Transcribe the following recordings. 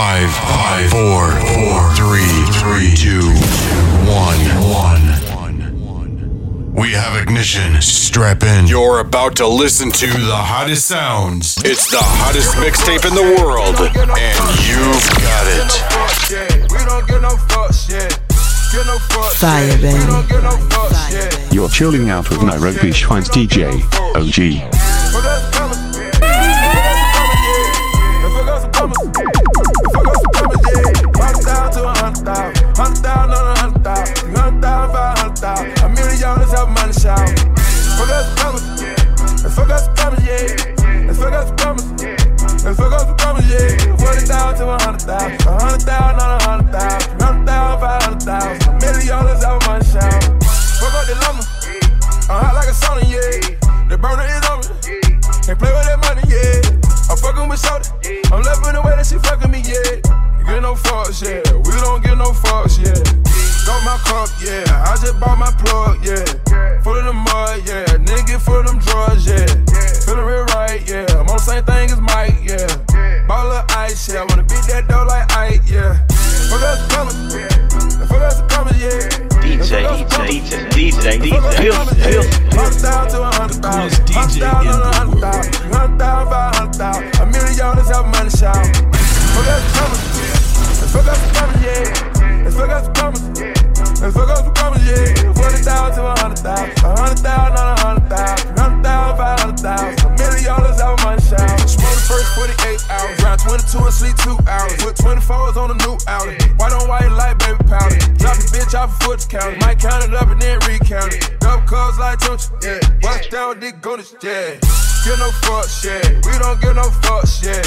Five, five, four, four, three, three, two, one, one. We have ignition. Strap in. You're about to listen to the hottest sounds. It's the hottest mixtape in the world, and you've got it. We don't get no fucks, yeah. Get no fucks, Fire, yeah. baby. We don't get no fucks, yeah. You're chilling out with Nairobi Schwein's DJ, OG. Thousand a hundred thousand. On a hundred thousand. Hundred thousand, five hundred thousand. A million dollars have money shout. Fuck up the lumber. I'm hot like a sauna, yeah. The burner is on me. Can't play with that money, yeah. I'm fucking with Shorty. I'm loving the way that she fucking me, yeah. Get no fucks, yeah. We don't get no fucks, yeah. Got my cup, yeah. I just bought my plug, yeah. Full of the mud, yeah. Nigga full of them drugs, yeah. Feeling real right, yeah. I'm on the same thing as Mike, yeah. Ice, yeah. I wanna beat that dough like Ike, yeah. Fuck us coming. Fuck us coming, yeah. DJ, DJ, DJ, DJ, DJ. Hundred thousand to a hundred thousand. Hundred thousand on a hundred thousand. Hundred thousand, five hundred thousand. A million dollars have money shout. Fuck us coming. Fuck us coming, yeah. And fuck us coming. And fuck us coming, yeah. Forty thousand to a hundred thousand. A hundred thousand on a hundred thousand. Hundred thousand, five hundred thousand. A million dollars have. Smoke the first 48 hours. Round 22 and sleep two hours. Put 24s on a new outlet. White on white like baby powder. Drop a bitch off a foot count. Might count it up and then recount it. Double cuz like Tunch, yeah. Bust down, dick goodness, yeah. Get no fucks, yeah. We don't get no fucks, yeah.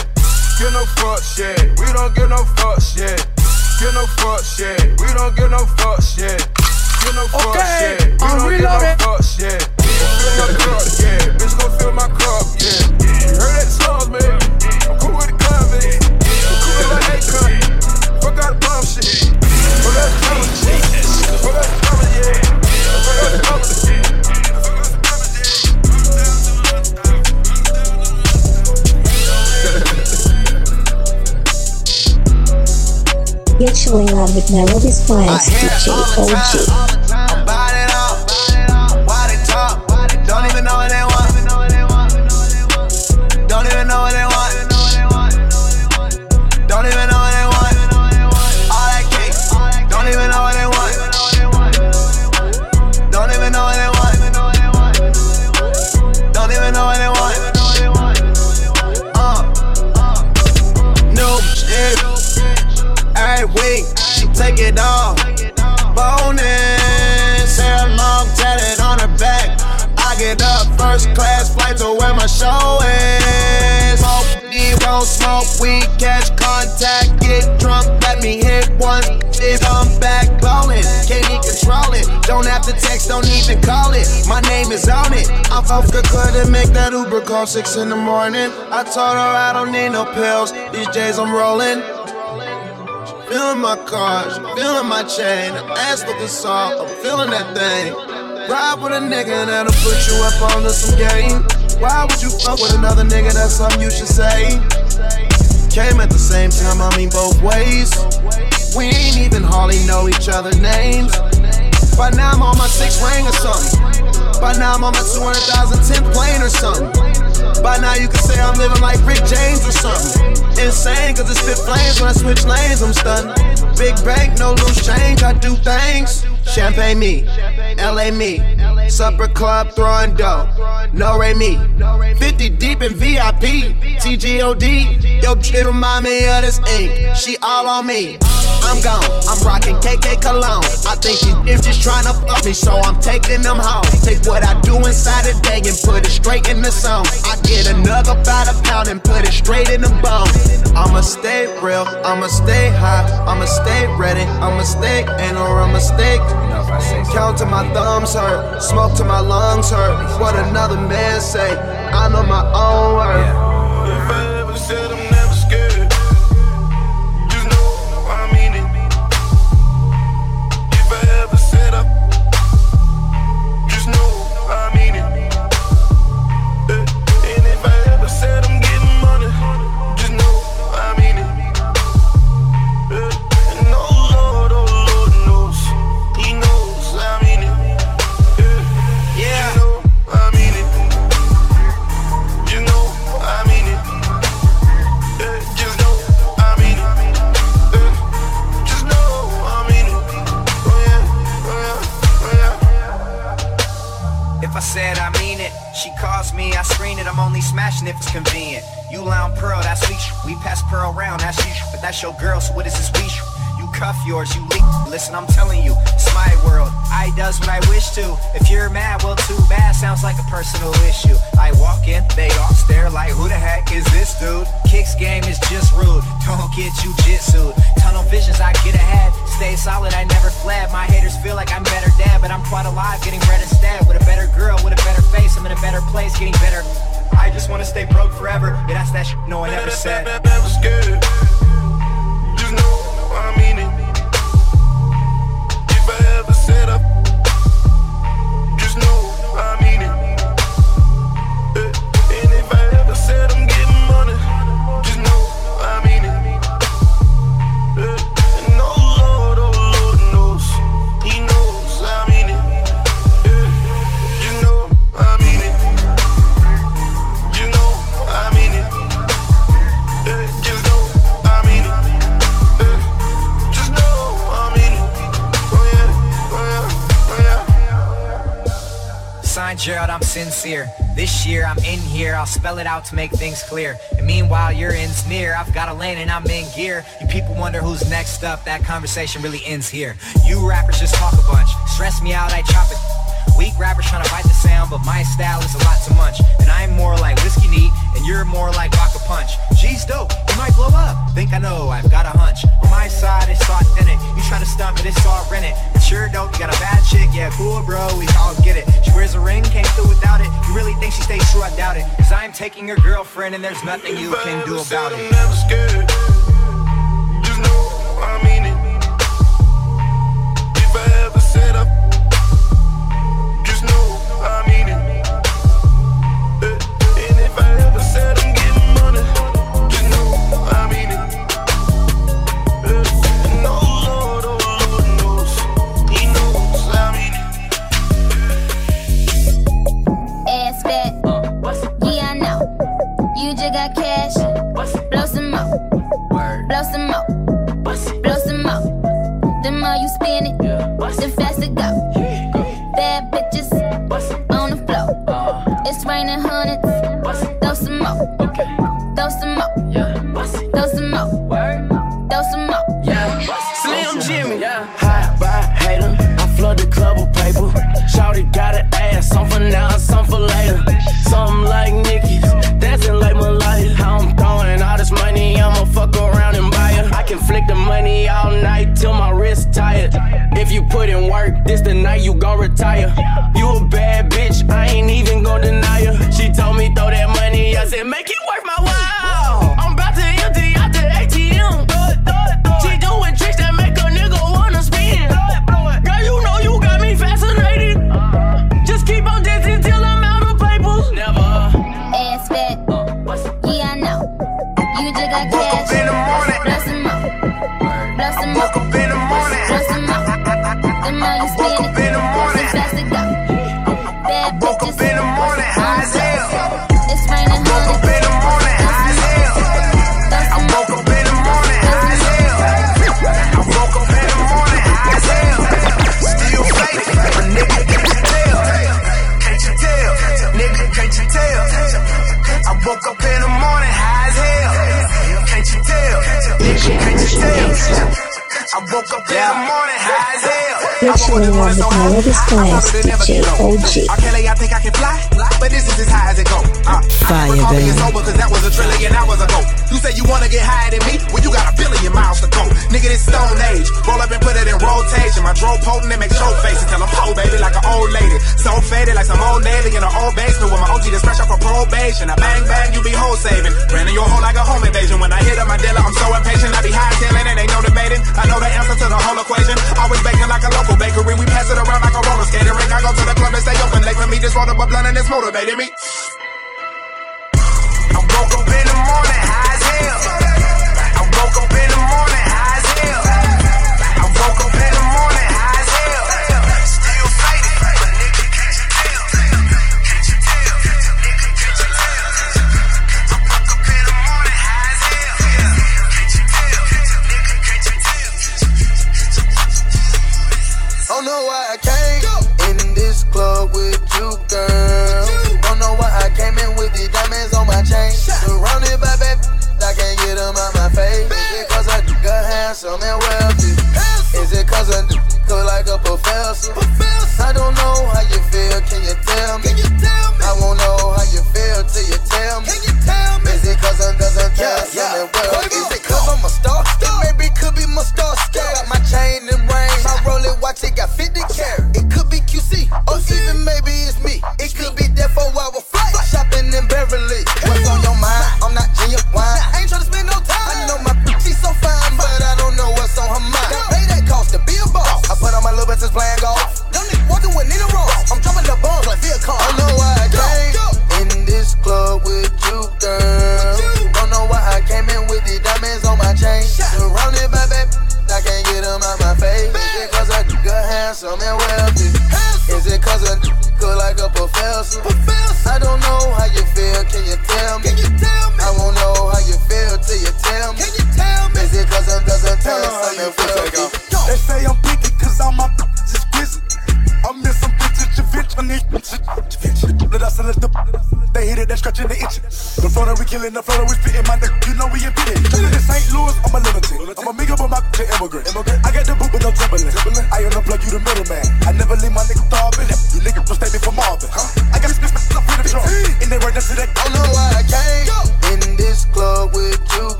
Get no fucks, yeah. We don't get no fucks, yeah. Get no fucks, yeah. We don't get no fucks, yeah. Get no fucks, Okay, yeah. We I'm don't reloaded. get no fucks, yeah. Fill my cup, yeah. Bitch gon' fill my cup, yeah. You heard that man. I'm cool with the convict. I'm cool with my Akon. Fuck out the bomb shit. Fuck out the coming. Fuck out the coming, yeah. Fuck out the coming. Fuck You're chilling out with Nairobi's finest DJ OG. Don't even call it. My name is on it. The club to make that Uber call six in the morning. I told her I don't need no pills. These J's I'm rolling. Feeling my cars, feeling my chain. Ass looking soft, I'm feeling that thing. Ride with a nigga that'll put you up onto some game. Why would you fuck with another nigga? That's something you should say. Came at the same time, I mean both ways. We ain't even hardly know each other names. By now I'm on my sixth ring or something. By now I'm on my 200,000 10th plane or something. By now you can say I'm living like Rick James or something. Insane, cause it spit flames when I switch lanes, I'm stunned. Big bank, no loose change, I do things. Champagne me, LA me. Supper club throwing dough. No Ray me. 50 deep in VIP. TGOD. Yo, it remind me of this ink. She all on me. I'm gone. I'm rocking KK cologne. I think these bitches just trying to fuck me, so I'm taking them home. Take what I do inside the day and put it straight in the song. I get another about a pound and put it straight in the bone. I'ma stay real. I'ma stay high. I'ma stay ready. I'ma stay no real mistake. Count to my thumbs hurt. Smoke to my lungs hurt. What another man say. I know my own word. That's your girl, so what is this we? You cuff yours, you leak. Listen, I'm telling you, it's my world. I does what I wish to. If you're mad, well, too bad. Sounds like a personal issue. I walk in, they all stare like, who the heck is this dude? Kicks game is just rude. Don't get you jitsu. Tunnel visions, I get ahead. Stay solid, I never fled. My haters feel like I'm better dead, but I'm quite alive, getting bread instead. With a better girl, with a better face, I'm in a better place, getting better. I just wanna stay broke forever. Yeah, that's that shit no one ever said. Just know I mean sincere. This year I'm in here, I'll spell it out to make things clear. And meanwhile, your end's near. I've got a lane and I'm in gear. You people wonder who's next up. That conversation really ends here. You rappers just talk a bunch. Stress me out, I chop it. Weak rappers trying to bite the sound, but my style is a lot too much. And I'm more like whiskey neat, and you're more like vodka punch. G's dope, you might blow up. Think I know, I've got a hunch. On my side, it's authentic. You try to stunt, it, it's all rented. It's sure dope, you got a bad chick, yeah, cool, bro, we all get it. She wears a ring, came through without it. You really think she stays true? I doubt it. Cause I'm taking your girlfriend, and there's nothing you can do about it. Got cash. Blow some more. Blow some more. 21 with my latest class, DJ OG. R. Kelly, I think I can fly but this is as high as it go. Uh, Fire, I baby. It's over cause that was a trillion hours ago. You say you wanna get higher than me? Well, you got a billion miles to go. Nigga, this stone age. Roll up and put it in rotation. My drone potent and make show faces. Tell them, oh, baby, like an old lady. So faded like some old lady in an old basement with my OG that's fresh off of probation. I bang, bang, you be whole saving. Ran in your hole like a home invasion. When I hit up my dealer, I'm so impatient. I be high tailing and ain't no debating. I know the answer to the whole equation. Always baking like a local bakery. We pass it around like a roller rink. I go to the club and stay open late for me. Just roll up a blunt and it's motivating me. Handsome and wealthy? Is it cause I look like a professor? I don't know how you feel, can you tell me? I won't know how you feel till you tell me. Is it cause I'm, cause I'm and wealthy? Is it cause I'm a star?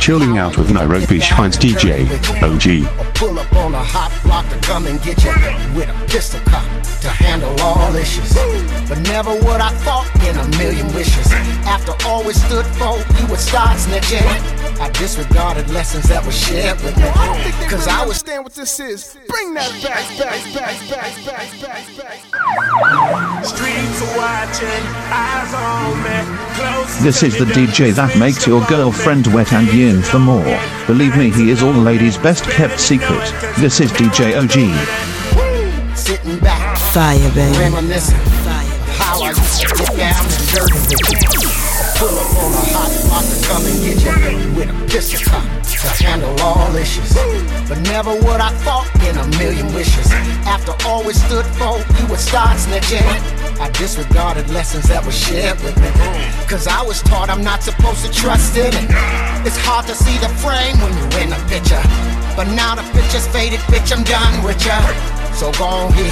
Chilling out with Nairobi Shines DJ OG. Pull up on a hot block to come and get you with a pistol cop to handle all issues. But never would I thought in a million wishes. After all we stood for, you would start snitching. I disregarded lessons that were shared with me. Cause I was understand what this is. Bring that back, back, back, back, back, back, back. This is the DJ that makes your girlfriend wet and yearn for more. Believe me, he is all ladies' best kept secret. This is DJ OG. sitting back, Fire, baby. reminiscing. How I used to get down and dirty with. Pull up on a hot block to come and get you with a pistol cop to handle all issues. But never would I thought in a million wishes. After all we stood for, you would start snitching. I disregarded lessons that were shared with me. Cause I was taught I'm not supposed to trust in it. It's hard to see the frame when you're in the picture. But now the picture's faded, bitch, I'm done with ya. So go on here,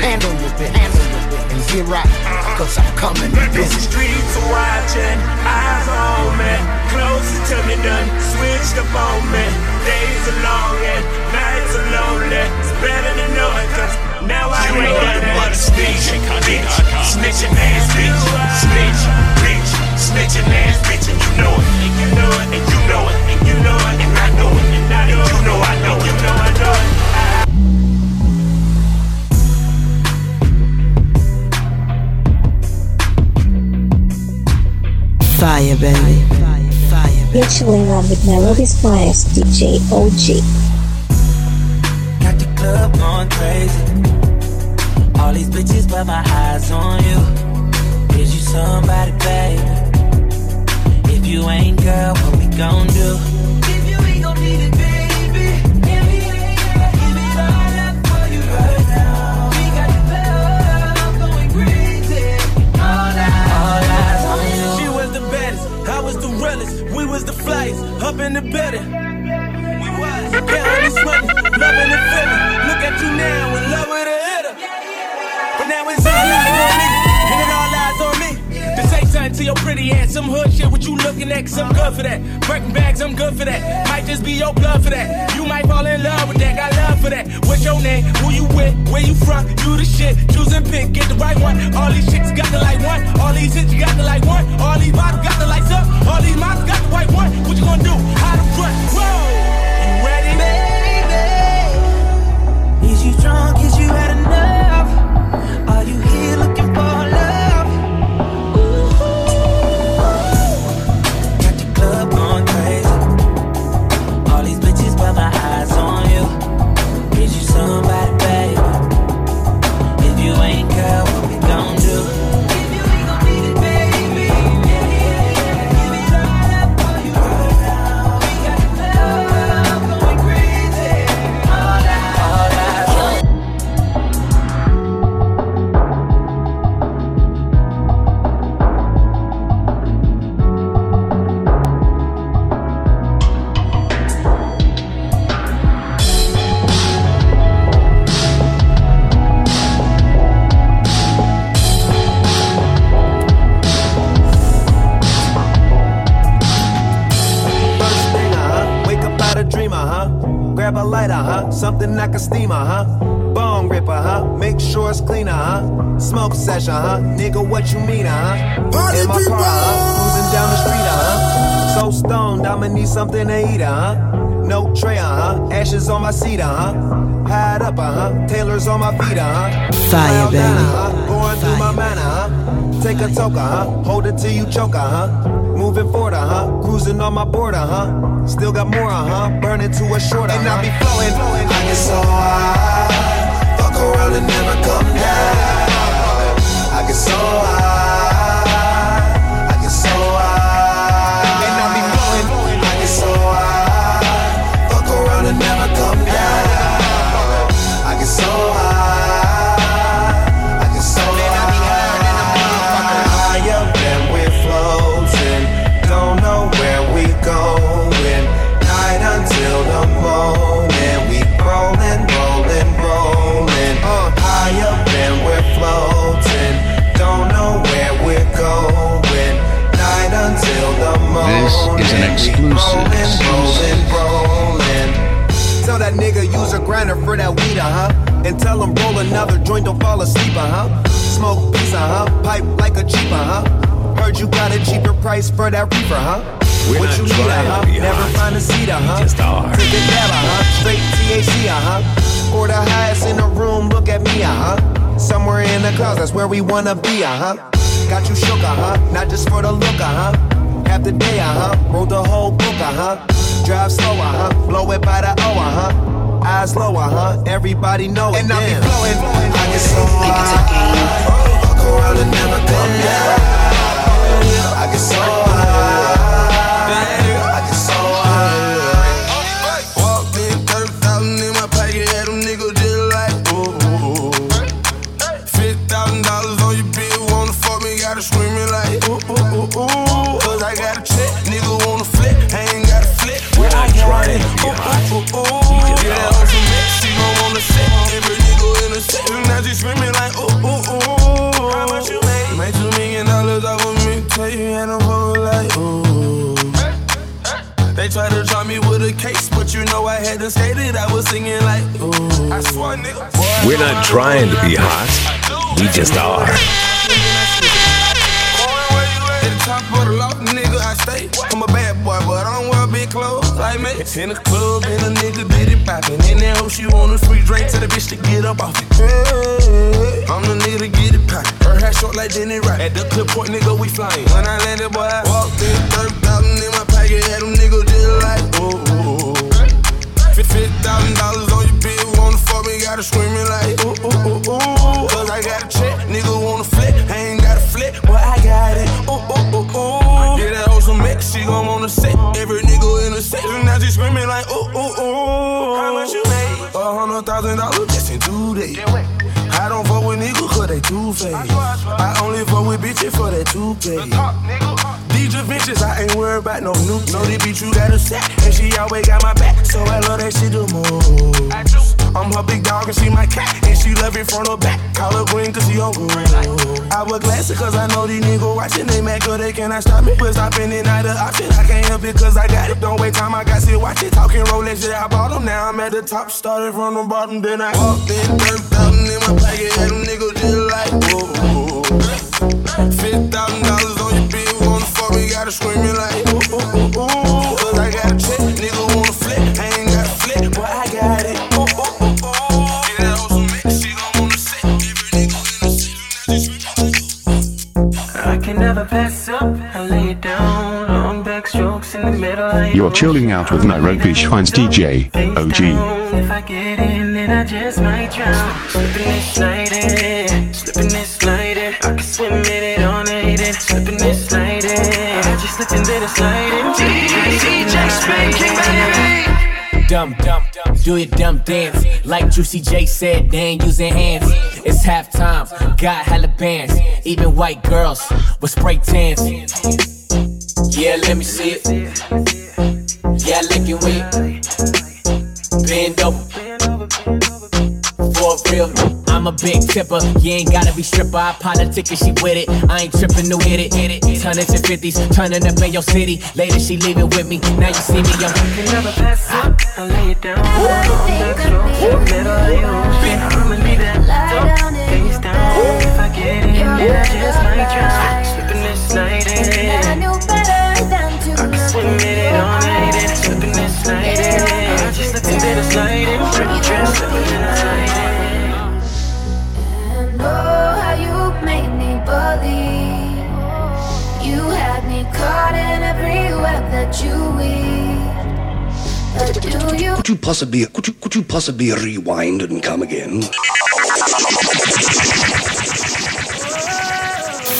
handle your bit, handle your bit, and get right. Uh-huh. Cause I'm coming in The busy. streets are watching, eyes on me. Closest to me done, switched up on me. Days are long and nights are lonely. It's better to know it, cause now I know that. Snitch, bitch, snitching ass bitch, snitch, bitch, snitching ass bitch, and you know it, and you know it, and you know it, and you know it, and I know it, and I know it, you know I know it, you know I know it. Fire, baby. You're chilling out with Nairobi's finest DJ OG. Club going crazy. All these bitches, but my eyes on you. Is you somebody, baby? If you ain't, girl, what we gon' do? If you ain't gon' need it, baby. Give me, give all up for you right now. We got the club going crazy. All eyes, all eyes on you. She was the baddest, I was the realest, we was the flyest, up in the building. We was counting this money, loving the feeling. Look at you now, in love with a hitter. But now it's all eyes on me, and it all eyes on me. To say something to your pretty ass, some hood shit, what you looking at, cause I'm good for that. Breaking bags, I'm good for that. Might just be your blood for that. You might fall in love with that, got love for that. What's your name? Who you with? Where you from? You the shit. Choose and pick, get the right one. All these chicks got the like one. All these hits got the like one. All these bottles got the lights up. All these models got the white one. What you gonna do? How to front? Whoa! You ready? Is Something I can steam, huh? Bong ripper, huh? Make sure it's cleaner, huh? Smoke session, huh? Nigga, what you mean, huh? In my car, huh? Cruising down the street, huh? So stoned, I'ma need something to eat, huh? No tray, huh? Ashes on my seat, huh? Hide up, huh? Taylor's on my feet, huh? Fire, Down, baby. huh? Going through my manner, huh? Take a toke, huh? Hold it till you choke, huh? Moving forward, huh? Cruising on my border, huh? Still got more, uh huh? Burning to a shorter, and I'll be flowing, flowing. I get so high, fuck around and never come down. I get so high, exclusive. Rolling, rolling. Tell that nigga use a grinder for that weed, uh huh. And tell him roll another joint, don't fall asleep, uh huh. Smoke uh huh. Pipe like a Jeep, uh huh. Heard you got a cheaper price for that reefer, huh? We're what not you need, uh huh? Never hot. find a seat, uh huh. Just are. Take a dab, uh huh. Straight THC, uh huh. Or the highest in the room, look at me, uh huh. Somewhere in the clouds, that's where we wanna be, uh huh. Got you shook, uh huh. Not just for the look, uh huh. Day, uh huh. Wrote the whole book, uh huh. Drive slow, uh huh. Blow it by the O, uh huh. Eyes low, uh huh. Everybody know it. And I be blowing, flowing. I get so high. Fuck around and never come down. We're not trying to be hot. We just are. At the top of the loft, nigga, I stay. I'm a bad boy, but I don't wear big clothes like me. In the club, and a nigga did it poppin'. In that hoe, she want a free drink to the bitch to get up off it. I'm the nigga to get it poppin'. Her hair short like Jenny Rock. At the clip point, nigga, we flyin'. When I landed, boy, I walked in, 30,000 in my pocket, had them niggas just like, ooh. Fifty thousand dollars on your bill, wanna fuck me, gotta screaming like ooh ooh ooh ooh. Cause I got a check, nigga wanna flip, I ain't got a flip, but I got it. Ooh ooh ooh ooh. Yeah, that hoe some mix, she gon' wanna set every nigga in the section. Now she screaming like ooh ooh ooh. How much you made? A hundred thousand dollars just in two days. I don't fuck with niggas cause they two faced. I only fuck with bitches for that two pay. These adventures, I ain't worried about no new. Know this bitch, you got a set, and she always got my back. So I love that shit the most. I'm her big dog and she my cat, and she love it from the back. Call her green cause she on good. I wear glasses cause I know these niggas watching. They mad cause they cannot stop me. But stopping it not an option. I can't help it cause I got it. Don't wait time, I got to watch it. Talking Rolex, yeah, I bought them. Now I'm at the top. Started from the bottom, then I walked in. 30,000 in my pocket, had them niggas just like, whoa. Fifty thousand dollars on your bill, wanna fuck me, gotta screaming like I get in it, on it Spinning this later I just slipping then and sliding. DJ Spanking, baby. Dumb, dumb, do your dumb dance. Like Juicy J said, they ain't using hands. It's halftime, got hella bands. Even white girls with spray tans. Yeah, let me see it. Yeah, lick it with. Bend over. For real, I'm a big tipper. You ain't gotta be stripper. I politic and she with it. I ain't tripping, no hit it, hit it. Turning to 50s, turning up in your city. Later she leaving with me. Now you see me, I'm can never pass up. I lay it down on the next floor, middle of the ocean. I'ma leave that dope face down. If I get in, then I just might try in, pretty dress, slipping in the slide. And oh, how you made me believe You had me caught in every web that you weave you Could you possibly could you could you possibly rewind and come again?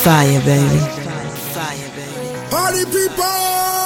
Fire, baby. Party people!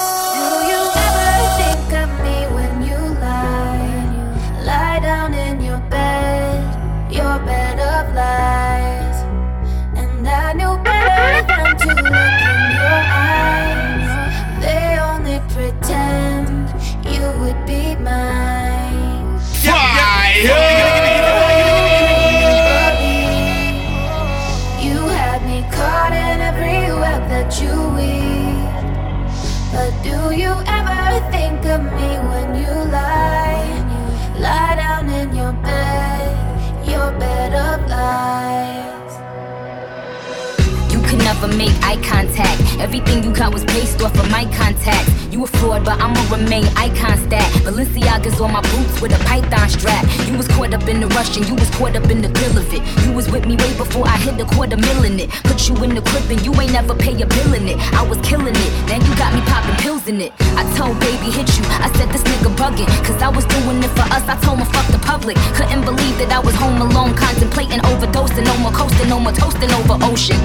Never make eye contact. Everything you got was based off of my contacts. You a fraud, but I'ma remain icon stat. Balenciaga's on my boots with a python strap. You was caught up in the rush and you was caught up in the thrill of it. You was with me way before I hit the quarter mil in it. Put you in the crib and you ain't never pay a bill in it. I was killing it, then you got me popping pills in it. I told baby hit you, I said this nigga bugging. Cause I was doing it for us, I told him fuck the public. Couldn't believe that I was home alone, contemplating overdosing, no more coasting, no more toasting over ocean.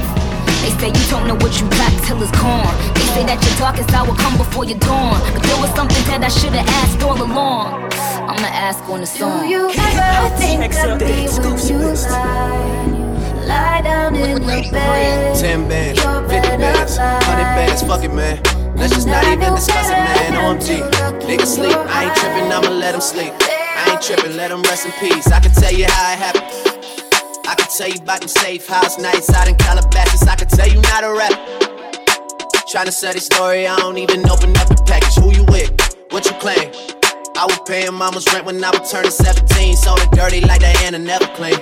They say you don't know what you got till it's gone. They say that your darkest hour come before your dawn. But there was something that I should've asked all along. I'ma ask on the song. Do you ever think of me when you lie? Lie down in your bed, 10 bands, your 50 bed bands, 100 bands, fuck it, man. Let's just not even discuss it, man. OMG. Nigga sleep, I ain't tripping, I'ma let him sleep. I ain't tripping, let him rest in peace. I can tell you how it happened. I can tell you about them safe house nights out in Calabasas. I can tell you not a rap. Tryna sell this story, I don't even open up the package. Who you with? What you claim? I was paying mama's rent when I was turning 17. So it dirty like Diana never clean.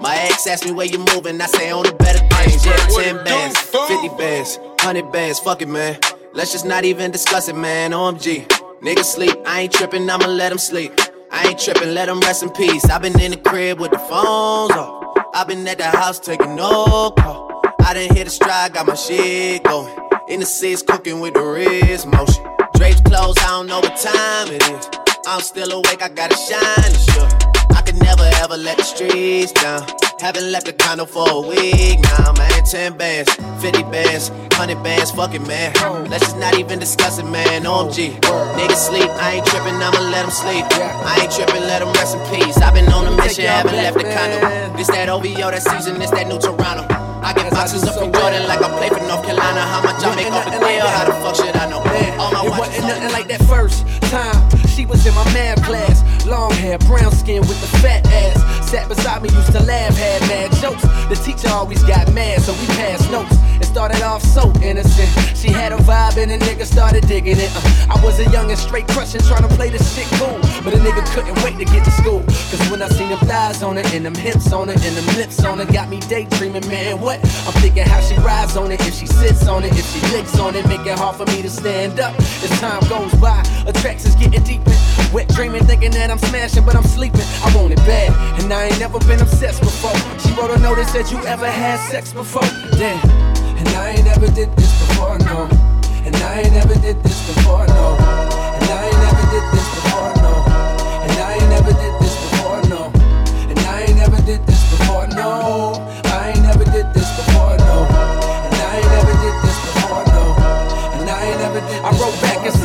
My ex asked me where you moving, I say on the better things. Yeah, 10 bands, 50 bands, 100 bands, fuck it, man. Let's just not even discuss it, man. OMG. Nigga sleep, I ain't tripping, I'ma let him sleep. I ain't tripping, let him rest in peace. i been in the crib with the phones off. I been at the house taking no call. I done hit a stride, got my shit going. In the six, cooking with the wrist motion. Drapes closed, I don't know what time it is. I'm still awake, I gotta shine sure. I can never ever let the streets down. Haven't left the condo for a week now, man. 10 bands, 50 bands, 100 bands, fuck it, man. Let's just not even discuss it, man. OMG. Niggas sleep, I ain't tripping, I'ma let them sleep. I ain't tripping, let them rest in peace. I've been on a mission, haven't left the condo. This that OVO, that season, this that new Toronto. I get boxes up from Jordan like I play for North Carolina. How much I make off the deal? How the fuck should I know? All my It wasn't nothing like that first time. She was in my math class. Long hair, brown skin with the fat ass. Sat beside me, used to laugh, had mad jokes. The teacher always got mad, so we passed notes. It started off so innocent. She had a vibe and a nigga started digging it. Uh, I was a young and straight crushing, trying to play this shit cool. But a nigga couldn't wait to get to school. Cause when I seen them thighs on it, and them hips on it, and them lips on it, got me daydreaming, man, what? I'm thinking how she rides on it, if she sits on it, if she licks on it, make it hard for me to stand up. As time goes by, attractions getting deeper. Wet dreaming, thinking that I'm smashing, but I'm sleeping. I want it bad, and I ain't never been obsessed before. She wrote a note that You ever had sex before? Damn. And I ain't never did this before, no. And I ain't never did this before, no. And I ain't never did this before,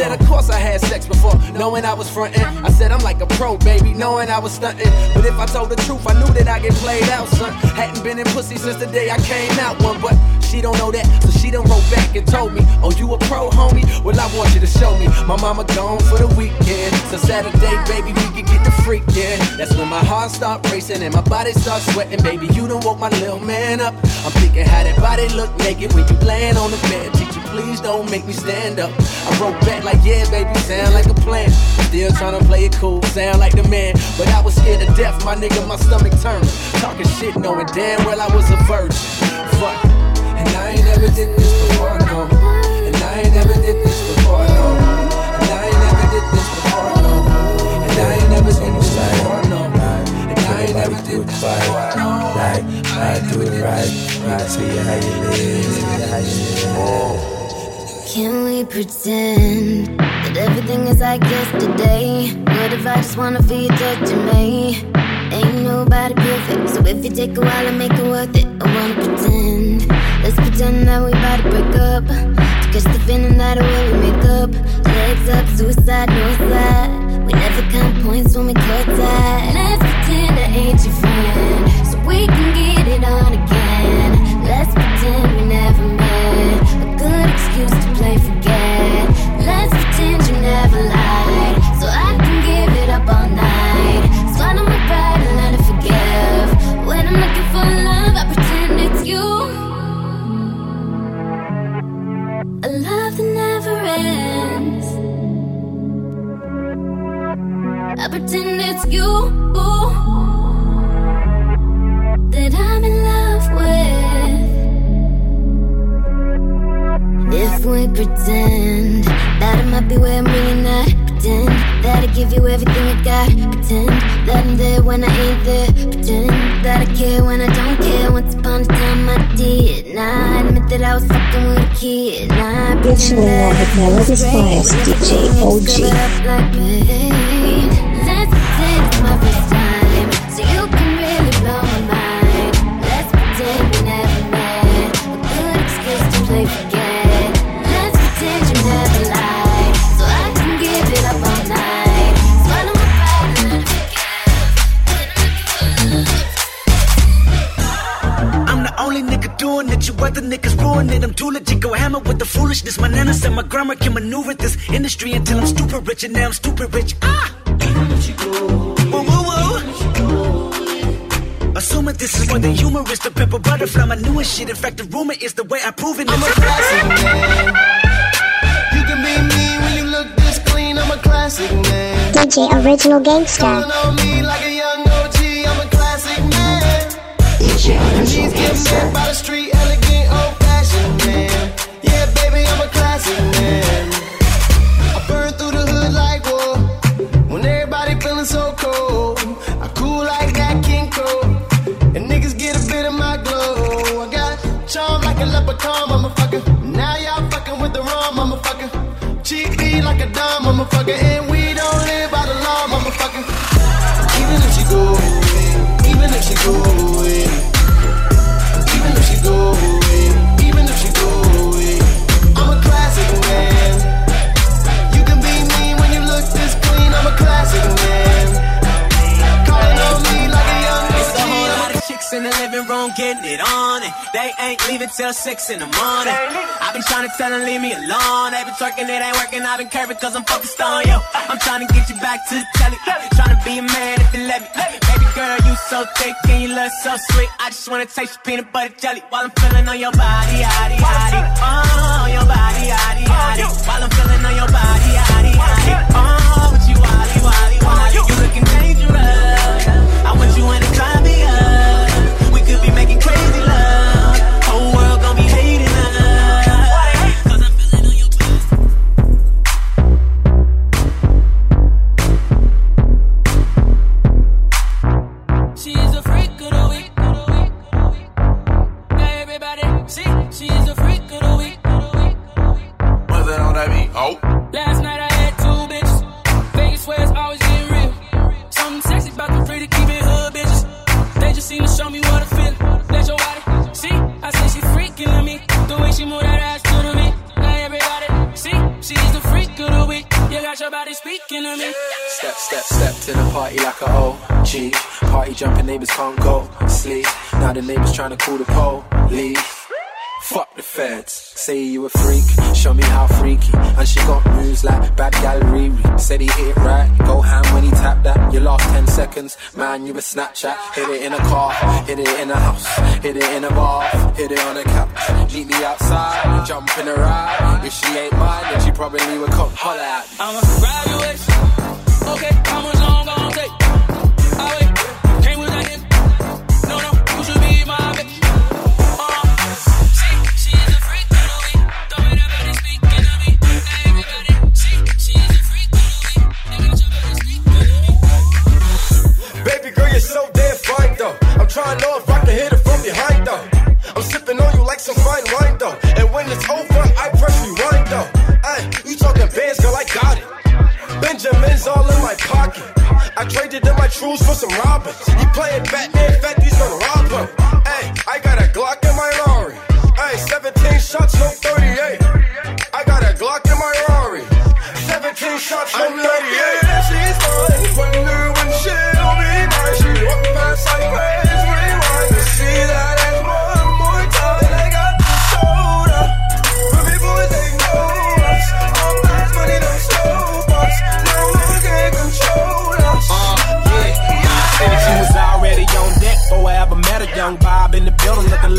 said, Of course I had sex before, knowing I was frontin'. I said, I'm like a pro, baby, knowing I was stuntin'. But if I told the truth, I knew that I get played out, son. Hadn't been in pussy since the day I came out one, but she don't know that, so she done wrote back and told me, Oh, you a pro, homie? Well, I want you to show me. My mama gone for the weekend, so Saturday, baby, we can get the freak, yeah. That's when my heart start racing and my body starts sweating, baby. You done woke my little man up. I'm thinking how that body look naked when you laying on the bed. Teacher, please don't make me stand up. I wrote back like, yeah, baby, sound like a plan. Still trying to play it cool, sound like the man. But I was scared to death, my nigga, my stomach turned. Talking shit, knowing damn well I was a virgin. Fuck. And I ain't never did this before, no. And I ain't never did this before, no. And I ain't never did this before, no. And I ain't never did this before, no. And I ain't never did this before, no. Like, I do it right. I tell you how you live, how you live. Oh. Can we pretend that everything is like yesterday? What if I just wanna feel you touching me? Ain't nobody perfect, so if you take a while and make it worth it, I wanna pretend. Let's pretend that we about to break up. To catch the feeling that way we make up. Legs up, suicide, no slide. We never count points when we cut ties. Let's pretend I ain't your friend, so we can get it on again. Let's pretend we never met. Good excuse to play forget. Let's pretend you never lied, so I can give it up all night. Swallow my pride and let it forgive. When I'm looking for love, I pretend it's you. A love that never ends. I pretend it's you that I'm in love with. If we pretend that I might be where I'm really not, pretend that I give you everything I got, pretend that I'm there when I ain't there, pretend that I care when I don't care. Once upon a time I did not admit that I was fucking with a kid. Get you in love with Melody's finest DJ OG. Let's pretend my first time, doing it. You other niggas ruin it. I'm too legit. Go hammer with the foolishness. My nana said my grammar can maneuver this industry until I'm stupid rich, and now I'm stupid rich. Ah! Woo, woo, woo. Assuming this is more than humorous, the Pimp a Butterfly, my newest shit. In fact, the rumor is the way I prove it. I'm a classic man. You can be me when you look this clean. I'm a classic man. DJ Original Gangsta. These get met by the street, elegant, old fashioned man. Yeah, baby, I'm a classic man. I burn through the hood like war. When everybody feeling so cold, I cool like that King Cole. And niggas get a bit of my glow. I got charm like a leprechaun, motherfucker. Now y'all fucking with the wrong motherfucker. Cheap beat like a dumb motherfucker. And we getting it on, and they ain't leaving till six in the morning. I've been trying to tell them leave me alone. They been twerking, it ain't working. I've been curving cause I'm focused on you. I'm trying to get you back to the telly. Trying to be a man if you let me. Baby girl, you so thick and you look so sweet. I just wanna taste your peanut butter jelly while I'm feeling on your body, yaddy, yaddy. Oh, your body, yaddy, yaddy. While I'm feeling on your body, yaddy, yaddy. Oh, with you, wally, wally, wally. You looking dangerous. I want you anytime, be up. Party like a OG. Party jumping neighbors can't go sleep. Now the neighbors trying to call the police. Fuck the feds. Say you a freak, show me how freaky. And she got moves like bad gal Riri. Said he hit it right, go ham when he tapped that. You lost 10 seconds, man, you a Snapchat. Hit it in a car, hit it in a house, hit it in a bar, hit it on a couch. Meet me outside, jump in a ride. If she ain't mine, then she probably would come holler at me. I'm a graduation. Okay, how much all in my pocket. I traded in my trues for some robbers. He playing Batman, he's gonna rob him. Hey, I got a Glock in my Rari. Ay, 17 shots, no 38. I got a Glock in my Rari. 17 shots, no 38.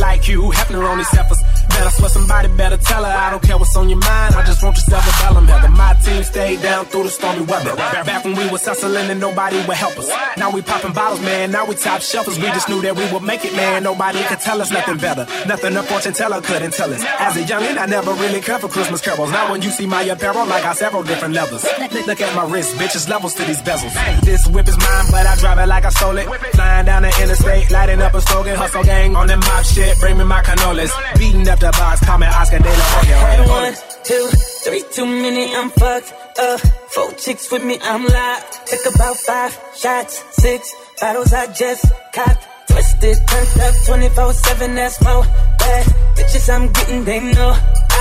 Like you, Hefner on these heifers. I swear somebody better tell her I don't care what's on your mind. I just want your cerebellum heather. My team stayed down through the stormy weather. Back when we was hustling and nobody would help us. Now we popping bottles, man. Now we top shelfers. We just knew that we would make it, man. Nobody could tell us nothing better. Nothing a fortune teller couldn't tell us. As a youngin', I never really cared for Christmas carols. Now when you see my apparel, I got several different levels. Look, look at my wrist, bitches levels to these bezels. This whip is mine, but I drive it like I stole it. Flying down the interstate, lighting up a slogan, hustle gang on the mob shit. Bring me my cannolis. Beating up the box, call me Oscar De La Hoya. One, two, three, too many, I'm fucked up. Four chicks with me, I'm locked. Took about five shots, six bottles I just cocked. Twisted, turned up 24 7, that's more bad bitches I'm getting, they know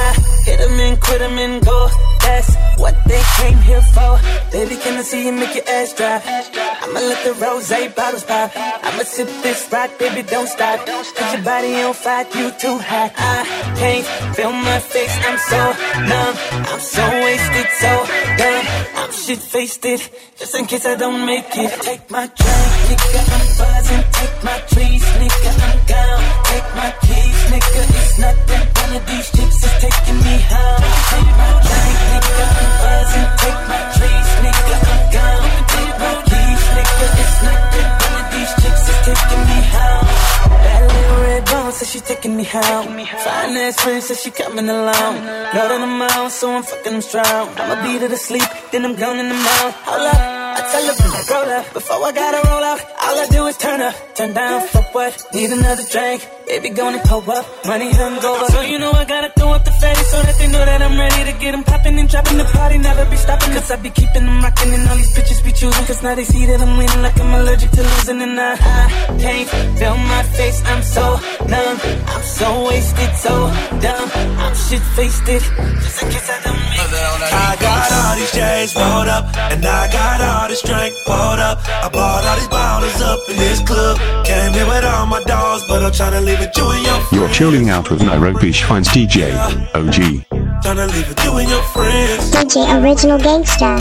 I hit 'em and quit quit 'em and go. That's what they came here for. Baby, can I see you make your ass drop? I'ma let the rose bottles pop. I'ma sip this rock, baby, don't stop. Put your body on fire, you too hot. I can't feel my face, I'm so numb. I'm so wasted, so dumb. I'm shit faced just in case I don't make it. Take my drink, nigga, I'm buzzing. Take my trees, nigga, I'm gone. Take my keys, nigga, it's nothing. One of these chicks is taking me home. Take my drink, nigga, I'm buzzing. Take my trees, nigga, I'm gone. Take my keys, nigga, it's nothing. One of these chicks is taking me home. That little red bone says she taking me home. Fine ass friend says she coming along. Know that I'm out, so I'm fucking them strong. I'ma beat her to sleep, then I'm gone in the mouth. Hold up. Tell her, roll up, before I gotta roll out. All I do is turn up, turn down for what? Need another drink, baby, gonna pull up, money hungover. So you know I gotta throw up the fatty so that they know that I'm ready to get them popping and dropping the party. Never be stopping, cause I be keeping them rocking and all these bitches be choosing. Cause now they see that I'm winning like I'm allergic to losing. And I, I can't feel my face, I'm so numb. I'm so wasted, so dumb. I'm shit faced it, just in case I don't. I got all these chains rolled up, and I got all this drink poured up. I bought all these bottles up in this club. Came here with all my dogs, but I'm tryna leave it you and your You're chilling out with Nairobi Shines DJ, OG. tryna leave it you and your friends. DJ Original Gangsta.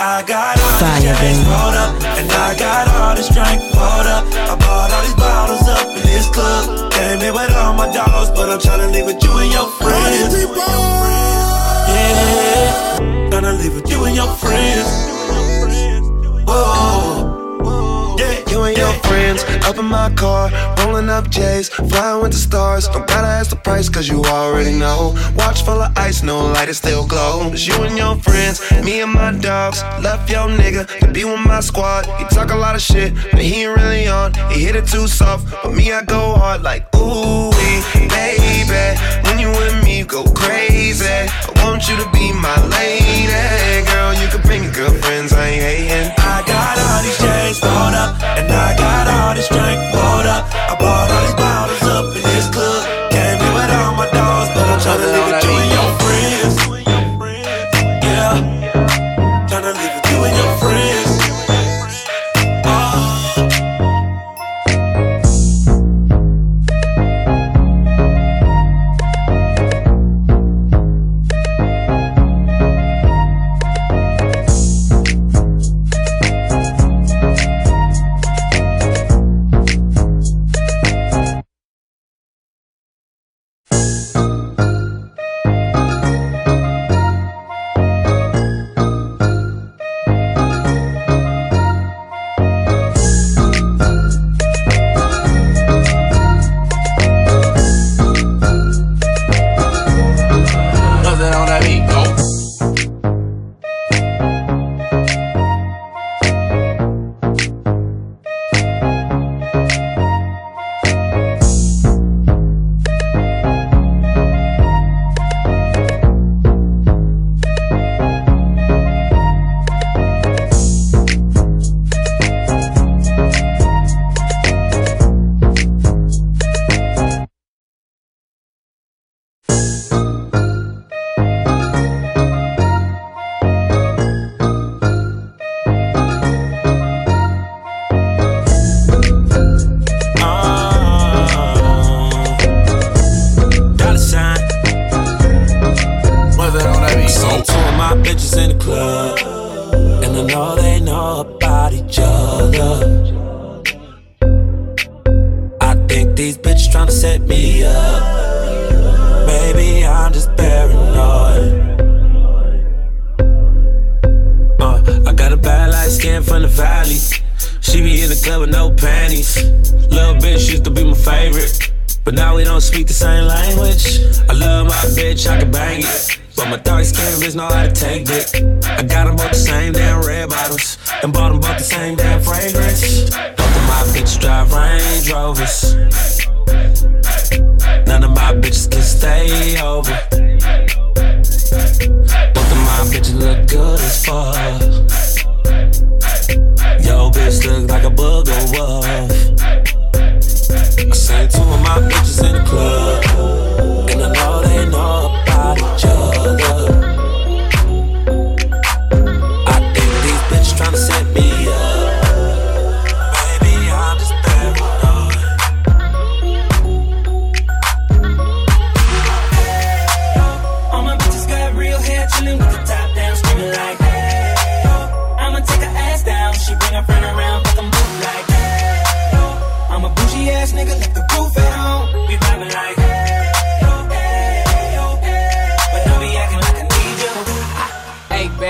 I got all these chains rolled up, and I got all this drink poured up. I bought all these bottles up in this club. Came here with all my dogs, but I'm tryna leave it you and your friends. Yeah, tryna leave it you and your friends. Whoa. And your friends up in my car, rolling up J's, flying with the stars. Don't gotta ask the price, cause you already know. Watch full of ice, no light, it still glow. It's you and your friends, me and my dogs. Left your nigga to be with my squad. He talk a lot of shit, but he ain't really on. He hit it too soft, but me, I go hard like ooh, baby. When you with me, you go crazy. I want you to be my lady, girl. You can bring your girlfriends, I ain't hating. I got all these chains rolled up, and I got all this drink poured up. I bought all these bottles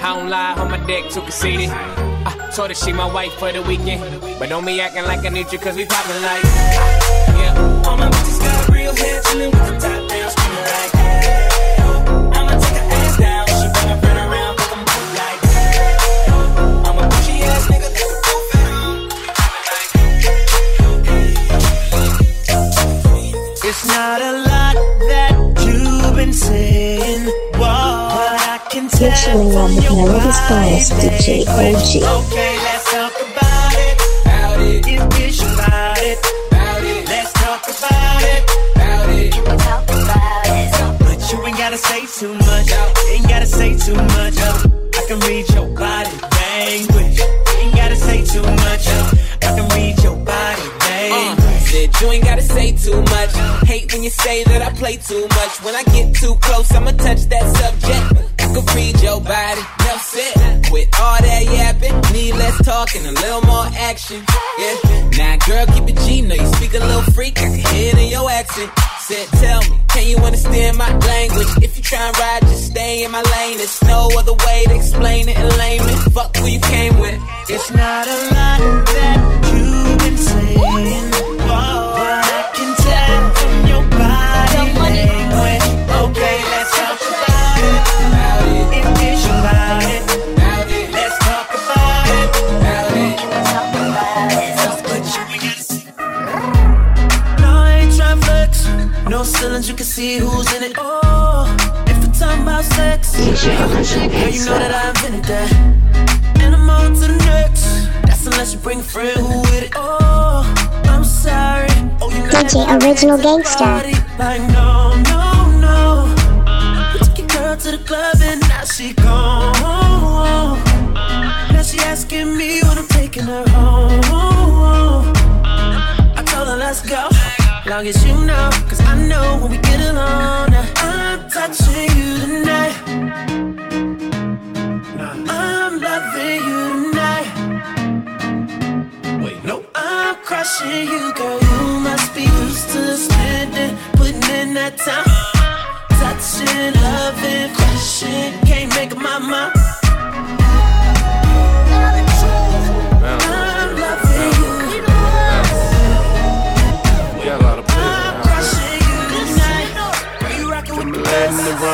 I don't lie on my dick, too conceited. I uh, told her she my wife for the weekend. But don't be acting like I need you, cause we poppin' like. Yeah. All my bitches got real hair, chillin' with the top down, screaming like, hey, I'ma take You're chilling out with finest DJ OG. Okay, let's talk about it. About it. Bitch about it. About it. Let's talk about it. About it. Talk about it. But you ain't gotta say too much. Ain't gotta say too much. I can read your body language. Ain't gotta say too much. I can read your body language. Uh, said you ain't gotta say too much. Hate when you say that I play too much. When I get too close, I'ma touch that subject. I can read your body, enough said. With all that yapping, need less talking, a little more action. Yeah. Now, girl, keep it G. Know you speak a little freak. I can hear it in your accent. Said, tell me, can you understand my language? If you try and ride, just stay in my lane. There's no other way to explain it in layman. Fuck who you came with. It's not a lot that you've been saying, You can see who's in it. Oh, if we're talking about sex, girl, you know that I invented that. And I'm on to the next. That's unless you bring a friend who with it. Oh, I'm sorry. Oh, you know DJ Original Gangsta. Like, no, no, no. Took your girl to the club and now she gone. Long as you know, cause I know when we get along. Now I'm touching you tonight. I'm loving you tonight. Wait, no. I'm crushing you, girl. You must be used to spending, putting in that time. Touching, loving, crushing. Can't make up my mind.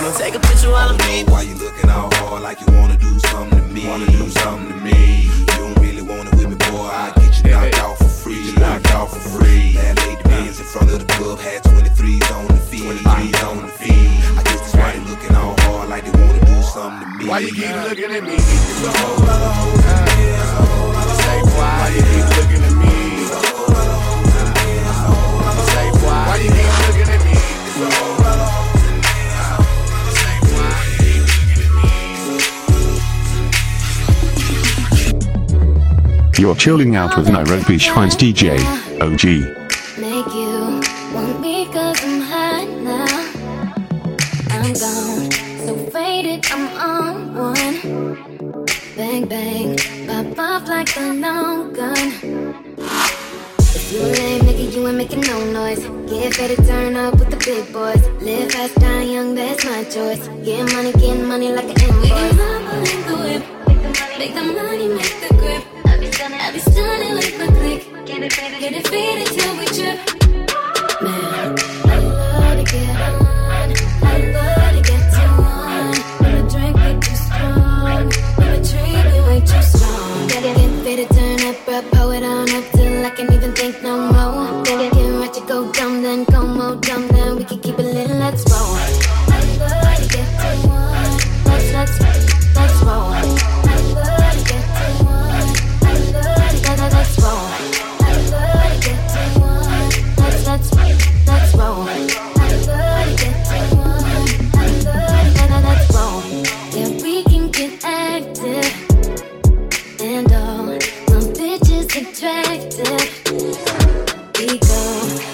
Best. Take a picture while I'm being. Why you looking all hard like you wanna do something to me? Wanna do something to me? You don't really want it with me, boy. I get you knocked out for free. Knocked out for free. That lady bands in front of the club had 23s on the feet. 23s on the feet. I guess that's why they looking all hard like they wanna do something to me. Why you keep looking at me? Say why you keep looking at me? Say why you keep You're chilling out with Nairobi Shines DJ, OG. We go,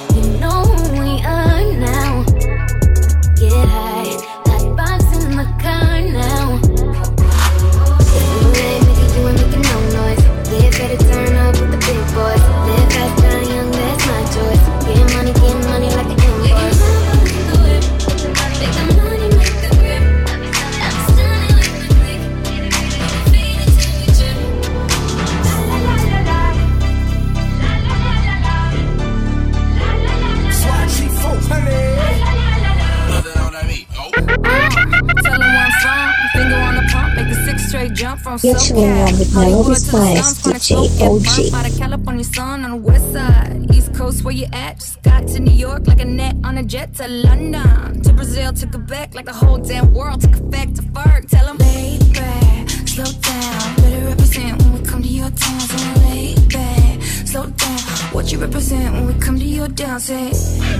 You're chilling out with Nairobi's finest DJ, OG. Out of California sun on the west side, east coast where you at. Just got to New York like a net on a jet to London, to Brazil to Quebec like the whole damn world took effect to Ferg. Tell 'em lay back, slow down, better represent when we come to your town. So lay back, slow down. What you represent when we come to your down? Say,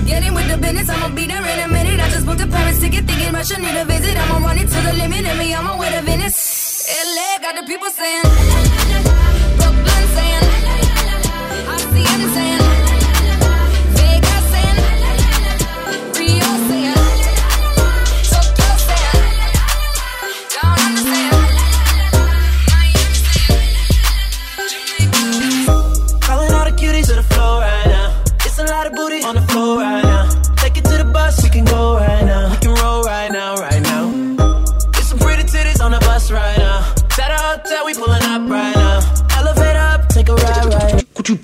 get in with the business. I'ma be there in a minute. I just booked a Paris ticket, thinking Russia need a visit. I'ma run it to the limit, and me, I'ma wear the Venice. LA got the people saying,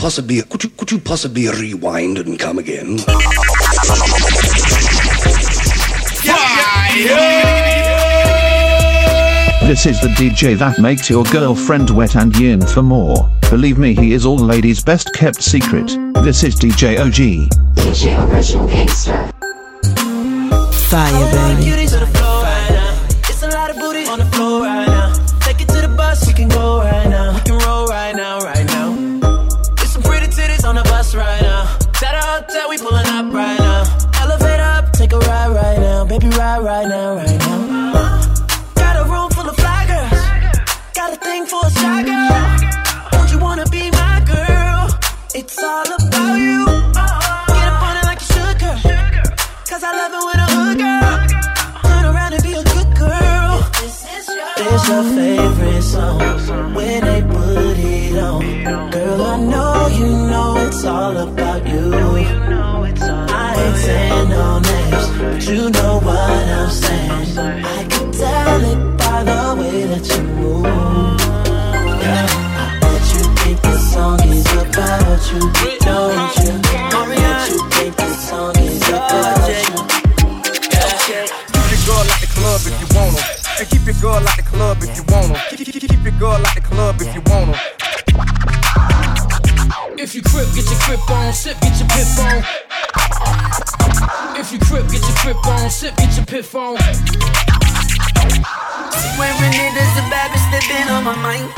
possibly could you could you possibly rewind and come again? This is the DJ that makes your girlfriend wet and yearn for more. Believe me, he is all ladies' best kept secret. This is DJ OG. DJ Original Gangster. Fire, baby. Your favorite song when they put it on. Girl, I know you know it's all about you. I ain't saying no names, but you know what I'm saying. I can tell it by the way that you move. Yeah, I bet you think this song is about you, don't you? Your girl like the club if you want 'em. Keep, keep, keep your girl like the club if you want 'em. If you crip, get your grip on. Sip, get your pip on. If you crip, get your grip on. Sip, get your pip on. Swearing it is a bad bitch that been on my mind.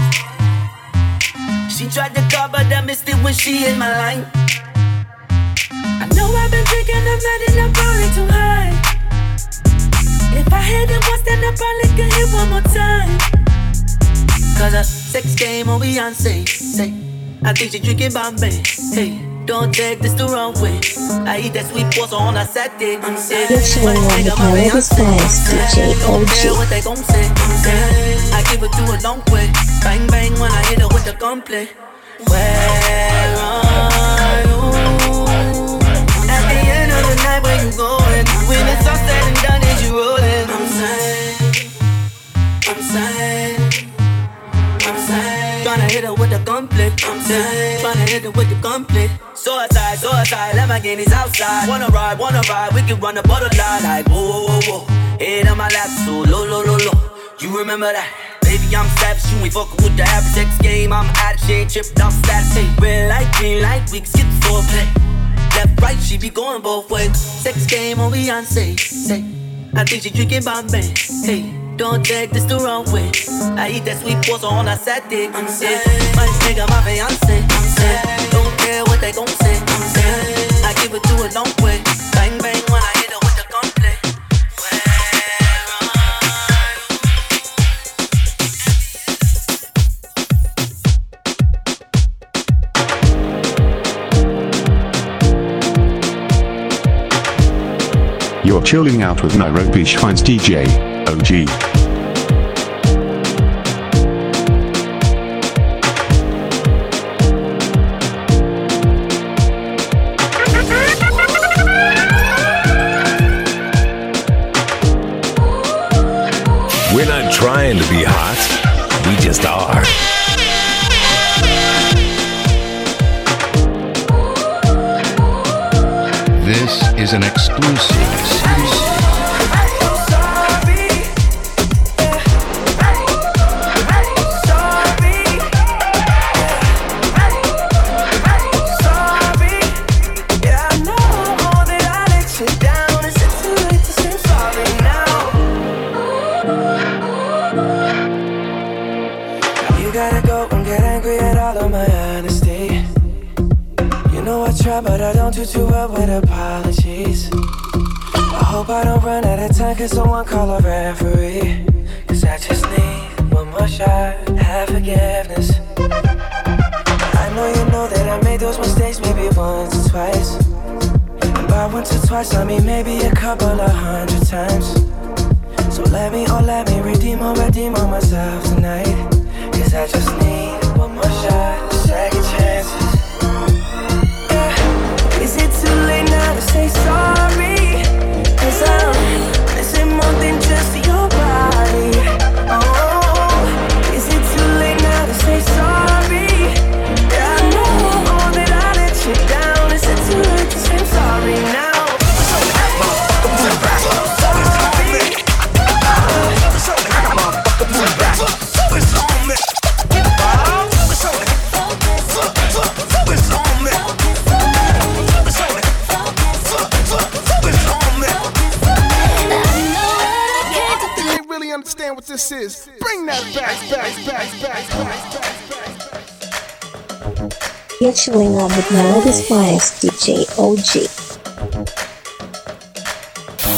She tried to call, but I missed it when she in my line. I know I've been drinking, I'm not in, I'm probably too high. If I hit it once, then I probably can hit one more time. Cause a sex game on Beyonce, say. I think she drinking Bombay. Hey, don't take this the wrong way. I eat that sweet pasta on a Saturday. I'm saying, chilling out with Melody Spice, DJ don't care what they gon' say. say. I give it to a long way. Bang bang when I hit her with the gunplay. Where are you? At the end of the night, where you going? When it's all said and done, hit her with the conflict. I'm sad. Tryna hit her with the gunplay. Suicide, suicide, Lamborghinis outside. Wanna ride, wanna ride, we can run the borderline. Like, whoa, whoa, whoa, whoa. Head on my lap, so low, low, low, low. You remember that? Baby, I'm savage, you ain't fucking with the average game. I'm out of shit, tripped off stats. Hey, red light, green light, we can skip the foreplay. Left, right, she be going both ways. Sex game on Beyonce. Say, I think she drinking Bombay. Hey, don't take this the wrong way. I eat that sweet pasta on a Saturday. I'm sad. My nigga, my fiance. I'm sad. Don't care what they gon' say. I'm sad. I give it to a long way. Bang bang when I hit her with the gunplay. You're chilling out with Nairobi Shines DJ, OG.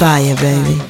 Fire, baby.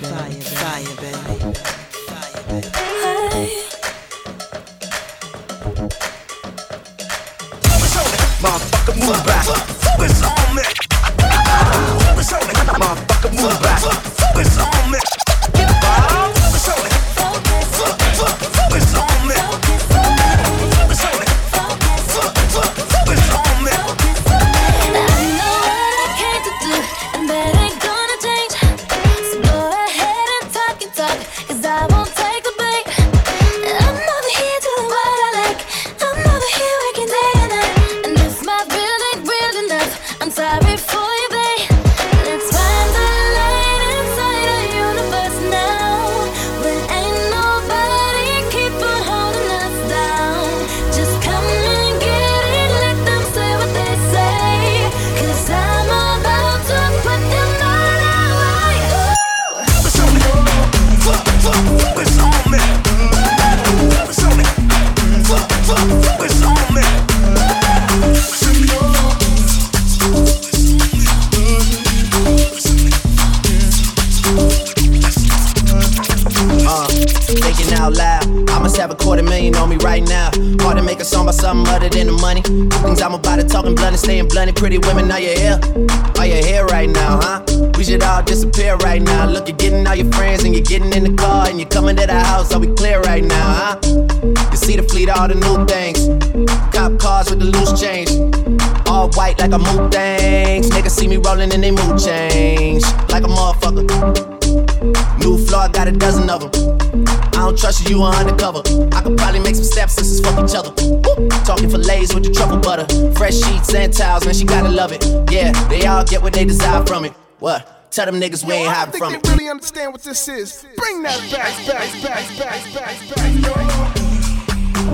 Tell them niggas we ain't hiding from it. They really understand what this is. Bring that back, back, back, back, back, back.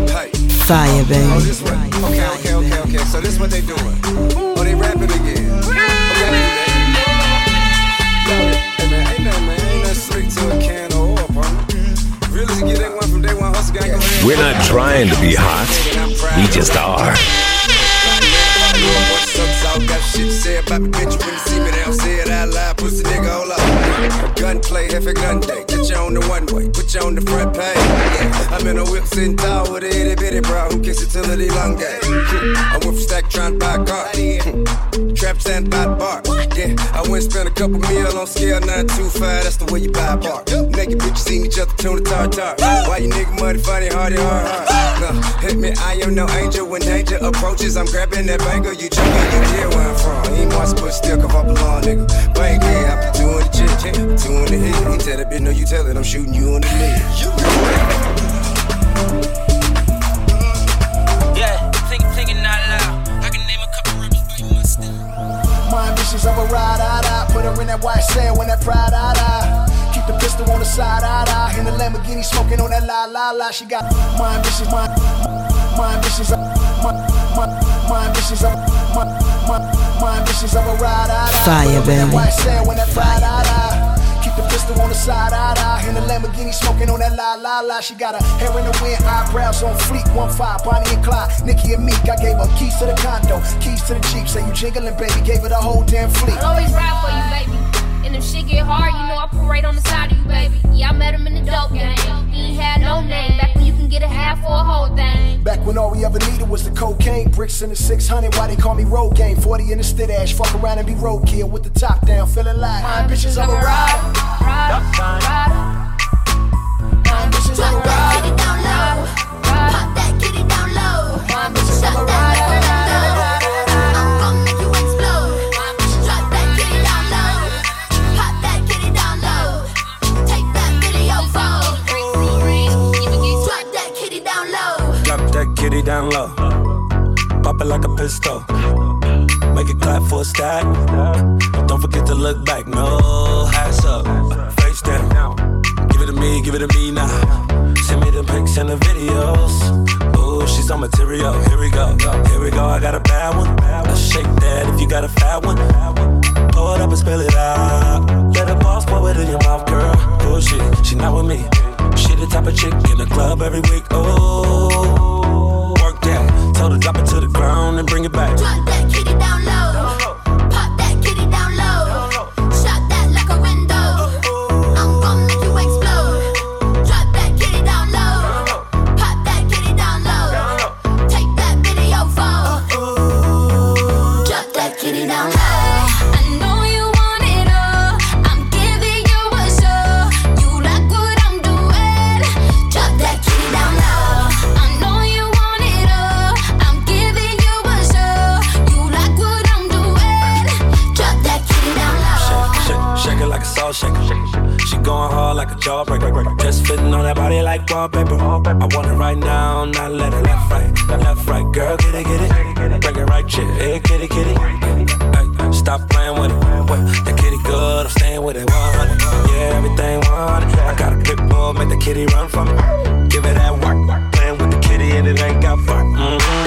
Hey. Fire, baby. Oh, this what? Okay, okay, okay, okay. So this is what they doing? Oh, they rapping again. Okay, Hey man, ain't nothing, man. Ain't nothing slick to a can of oil, bro. Really to get that one from day one hustle gang. We're not trying to be hot. We just are. Got shit to say about me, bitch. When Gun day. Get you on the one way, put you on the front page. Yeah. I'm in a whip sitting tall with a itty bitty bro who it till it elongate. I went from stack trying to buy a car. Trap stand by the bar. Yeah, I went and spent a couple meal on scale 925. That's the way you buy a bar. Naked bitches seen each other tune the tartar. Why you nigga money funny, hardy, hard, hard. No, hit me, I am no angel. When danger approaches, I'm grabbing that banger. You choking, you hear where I'm from. He must put still cause I belong, nigga. Bang, yeah, I be doing the chick, tell that bitch, no, you tell it, I'm shooting you in the leg. Yeah, think, thinking out loud. I can name a couple rappers by my style. My ambitions of a ride, I die. Put her in that white sand when that pride, I die. Keep the pistol on the side, I die. In the Lamborghini smoking on that la la la. She got my ambitions, my, my ambitions, my, my, my ambitions, my, my, my ambitions of a ride, I die. Fire, Put her in that baby. white pistol on the side, I die. In the Lamborghini smoking on that la la la. She got her hair in the wind, eyebrows on fleek. One five, Bonnie and Clyde, Nicki and Meek. I gave her keys to the condo, keys to the Jeep. Say you jiggling, baby. Gave her the whole damn fleet. I'll always ride for you, baby. And if shit get hard, you know I right on the side of you, baby. Yeah, I met him in the dope game. He had no name. Back when you can get a half for a whole thing. Back when all we ever needed was the cocaine, bricks in the 600. Why they call me road game? 40 in the stit ash, fuck around and be roadkill with the top down, feeling like my bitches of a ride. Ride, ride. My a ride. Get it down low. Pop that, it down low. My a ride. Kitty down low. Pop it like a pistol. Make it clap for a stack. Don't forget to look back. No, ass up, face down. Give it to me, give it to me now. Send me the pics and the videos. Ooh, she's on material. Here we go, here we go. I got a bad one. Let's shake that if you got a fat one. Pour it up and spill it out. Let her boss pour it in your mouth, girl. Oh shit, she not with me. She the type of chick in the club every week. Oh. Told her drop it to the ground and bring it back. Drop that down low. Like a jawbreaker. Just fitting on that body like wallpaper. I want it right now, not let it left, right, left, right. Girl, get it, get it. Bring it right, chick. Hey, kitty, kitty. Hey, stop playing with it. The kitty good, I'm staying with it 100. Yeah, everything 100. I got a pit bull, make the kitty run from me. Give it that work. Playing with the kitty and it ain't got fun. Mm-hmm.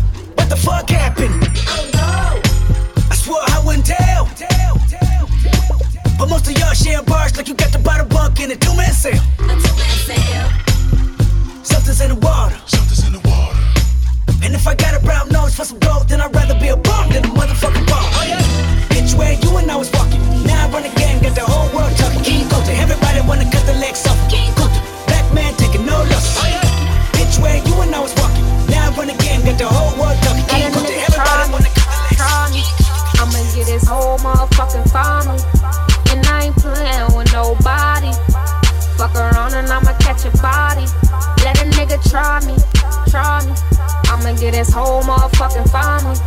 What the fuck happened? Oh no. I swore I wouldn't tell. But most of y'all share bars like you got the bottle bunk in a two man sale. A. Something's in the water. Something's in the water. And if I got a brown nose for some gold, then I'd rather be a bum than a motherfucking bum. Oh yeah. Bitch, where you and I was walking. Now I run the game, got the whole world talking. King Kunta, everybody wanna cut the legs off. King Kunta, black man taking no losses. Oh yeah. Bitch, where you and I was walking. Now I run the game, got the whole world motherfucking family. And I ain't playing with nobody. Fuck around and I'ma catch a body. Let a nigga try me, try me. I'ma get this whole motherfucking family.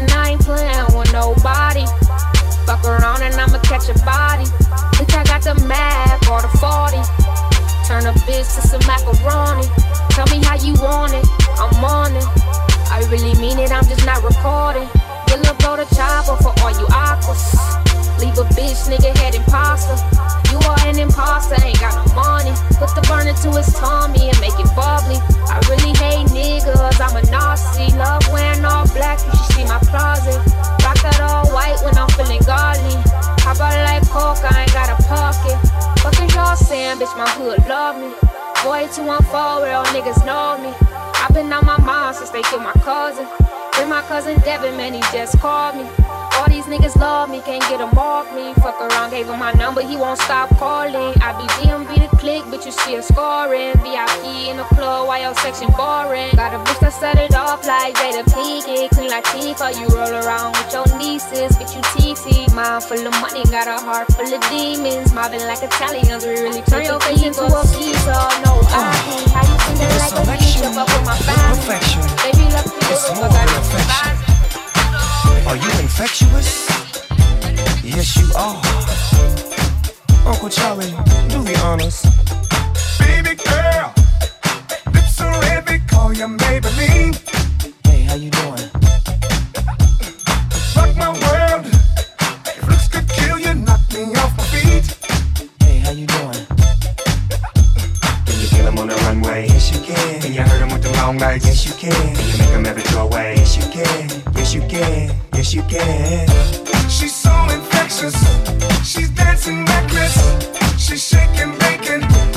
And I ain't playing with nobody. Fuck around and I'ma catch a body. Bitch, I got the Mac or the 40. Turn a bitch to some macaroni. Tell me how you want it, I'm on it. I really mean it, I'm just not recording. Get up, go to chopper for all you aquas. Leave a bitch, nigga, head imposter. You are an imposter, ain't got no money. Put the burner to his tummy and make it bubbly. I really hate niggas, I'm a Nazi. Love wearing all black, you should see my closet. Rock that all white when I'm feeling godly. How about like coke, I ain't got a pocket. Is y'all saying, bitch, my hood love me. Boy, 214, where all niggas know me. I've been on my mind since they killed my cousin. With my cousin Devin, man, he just called me. All these niggas love me, can't get him off me. Fuck around, gave him my number, he won't stop calling. I be DMV the click, but you still scoring. VIP in the club, while your section boring. Got a bitch that set it off like Jada Pinkett. Clean like Tifa, you roll around with your nieces, bitch, you TT. Mind full of money, got a heart full of demons. Mobbing like Italians, we really turn your face into a pizza. No, I can't. How you feeling like a pizza, but with my family? Perfection. Baby, love It's more I than affection. Are you infectious? Yes, you are. Uncle Charlie, do the honors. Baby girl, lips are red, they call you Maybelline. Hey, how you doing? Long legs? Yes, you can. You make him ever throw away? Yes, you can. Yes, you can. Yes, you can. She's so infectious. She's dancing reckless. She's shaking bacon.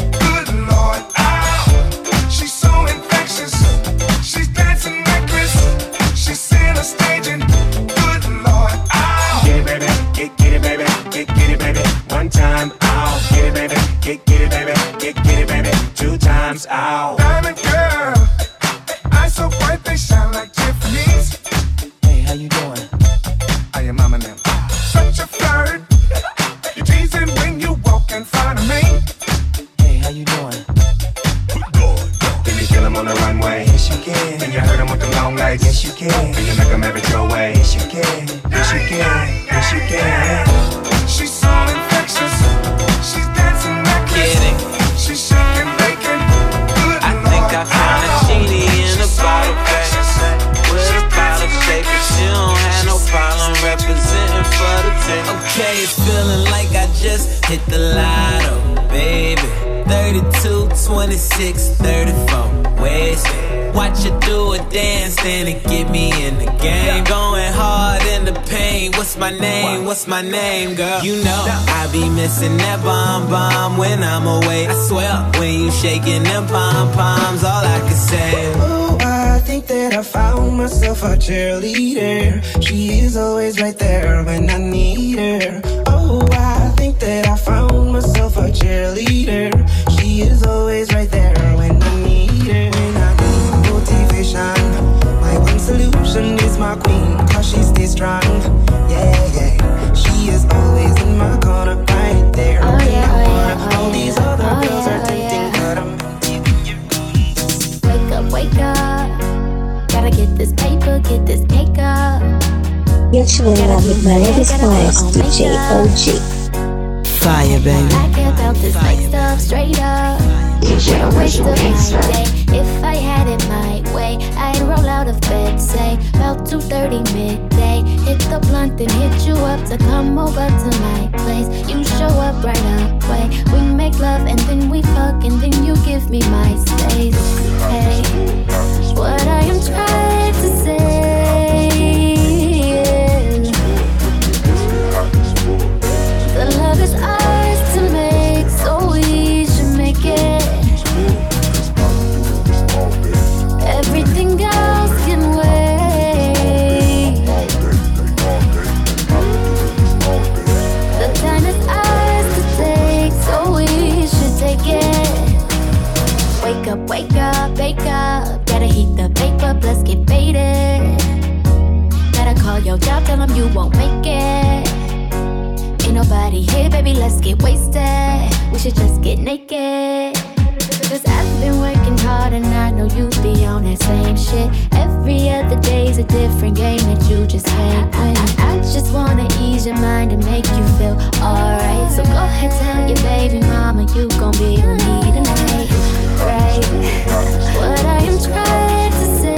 What's my name, girl? You know I be missing that bomb bomb when I'm away. I swear when you shaking them pom poms, all I can say. Oh, I think that I found myself a cheerleader. She is always right there when I need her. Oh, I think that I found myself a cheerleader. She is always right there when I need her. When I need motivation, my one solution is my queen, cause she stays strong. Yeah, yeah. Gotta get this paper, get this cake up. Get you in love with Melody's finest DJ OG. Fire, baby. I care about this next stuff straight up. What a waste of my day. If I had it my way, I'd roll out of bed, say about 2:30 midday. Hit the blunt and hit you up to come over to my place. You show up right away. We make love and then we fuck and then you give me my space. Hey, what I am trying you won't make it. Ain't nobody here, baby, let's get wasted. We should just get naked. Cause I've been working hard and I know you be on that same shit. Every other day's a different game that you just can't win. I, I just wanna ease your mind and make you feel alright. So go ahead, tell your baby mama you gon' be with me tonight. Right? What I am trying to say.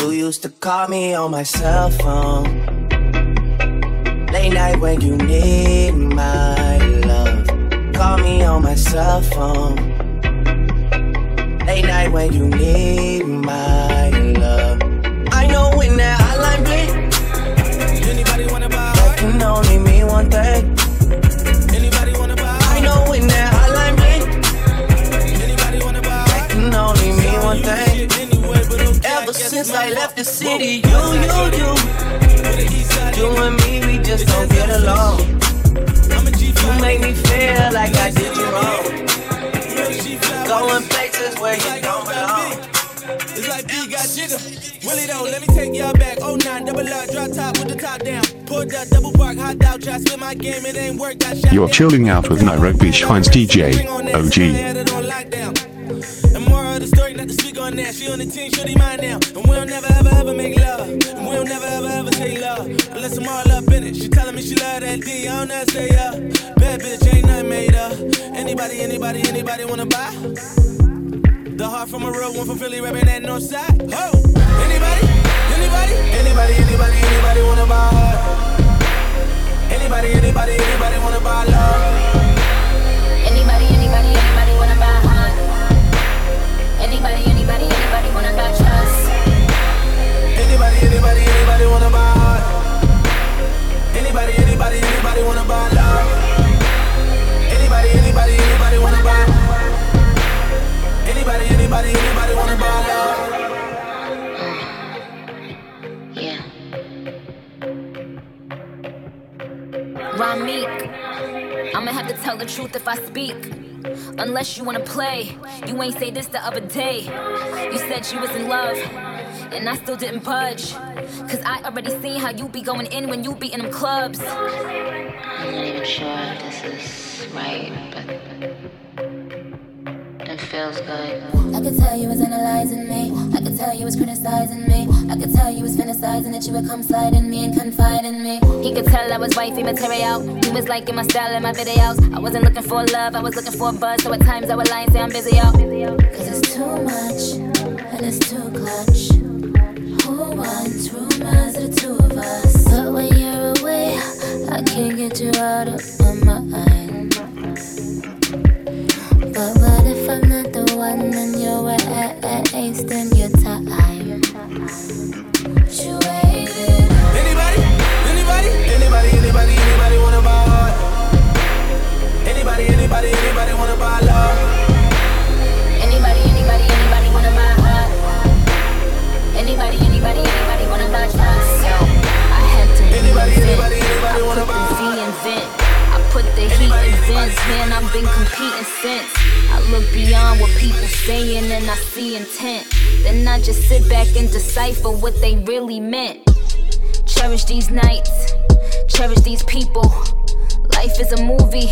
You used to call me on my cell phone. Late night when you need my love. Call me on my cell phone. Late night when you need my love. I know when that hotline bling. Anybody wanna buy? That can only mean one thing. Anybody wanna buy? I know when that hotline bling. Anybody wanna buy? That can only mean one thing. Ever since I left the city, you, you, you. You and me, we just don't get along. You make me feel like I did you wrong. Going places where you don't belong. It's like B got jigger. Willie though, let me take y'all back. Oh nine, double up, drop top with the top down. Pulled up, double park, hot out, try spin my game, it ain't work. Got shot You're chilling out with Nairobi's finest DJ, OG. And more of the story, not to speak on that. She on the team, shorty mine now. And we don't never ever ever make love. And we don't never ever ever say love. Unless I'm all up in it. She telling me she love that D, I don't know say uh. Bad bitch, ain't nothing made up. Anybody, anybody, anybody wanna buy? The heart from a real one from Philly, rapping that north side. Ho! Anybody? Anybody? Anybody, anybody, anybody wanna buy her? Anybody, anybody, anybody wanna buy love? Anybody, anybody, anybody wanna buy heart? Anybody, anybody, anybody wanna buy trust? Anybody, anybody, anybody wanna buy heart? Anybody, anybody, anybody wanna buy love? Anybody, anybody, anybody wanna buy? Anybody, anybody, anybody wanna buy love? Yeah. Ramik, I'ma have to tell the truth if I speak. Unless you wanna play, you ain't say this the other day. You said you was in love, and I still didn't budge. Cause I already seen how you be going in when you be in them clubs. I'm not even sure if this is right, but it feels good. I could tell you was analyzing me. I could tell you was criticizing me. I could tell you was fantasizing that you would come slide in me and confide in me. He could tell I was wifey material. He was liking my style and my videos. I wasn't looking for love, I was looking for a buzz. So at times I would lie and say I'm busy, yo. Cause it's too much and it's too clutch. Who wants rumors of the two of us? But when you're away, I can't get you out of and you're wasting your time. You. Anybody, anybody, anybody, anybody, anybody wanna buy? Anybody, anybody, anybody wanna buy love? The heat in vents. Man, I've been competing since. I look beyond what people saying and I see intent. Then I just sit back and decipher what they really meant. Cherish these nights, cherish these people. Life is a movie,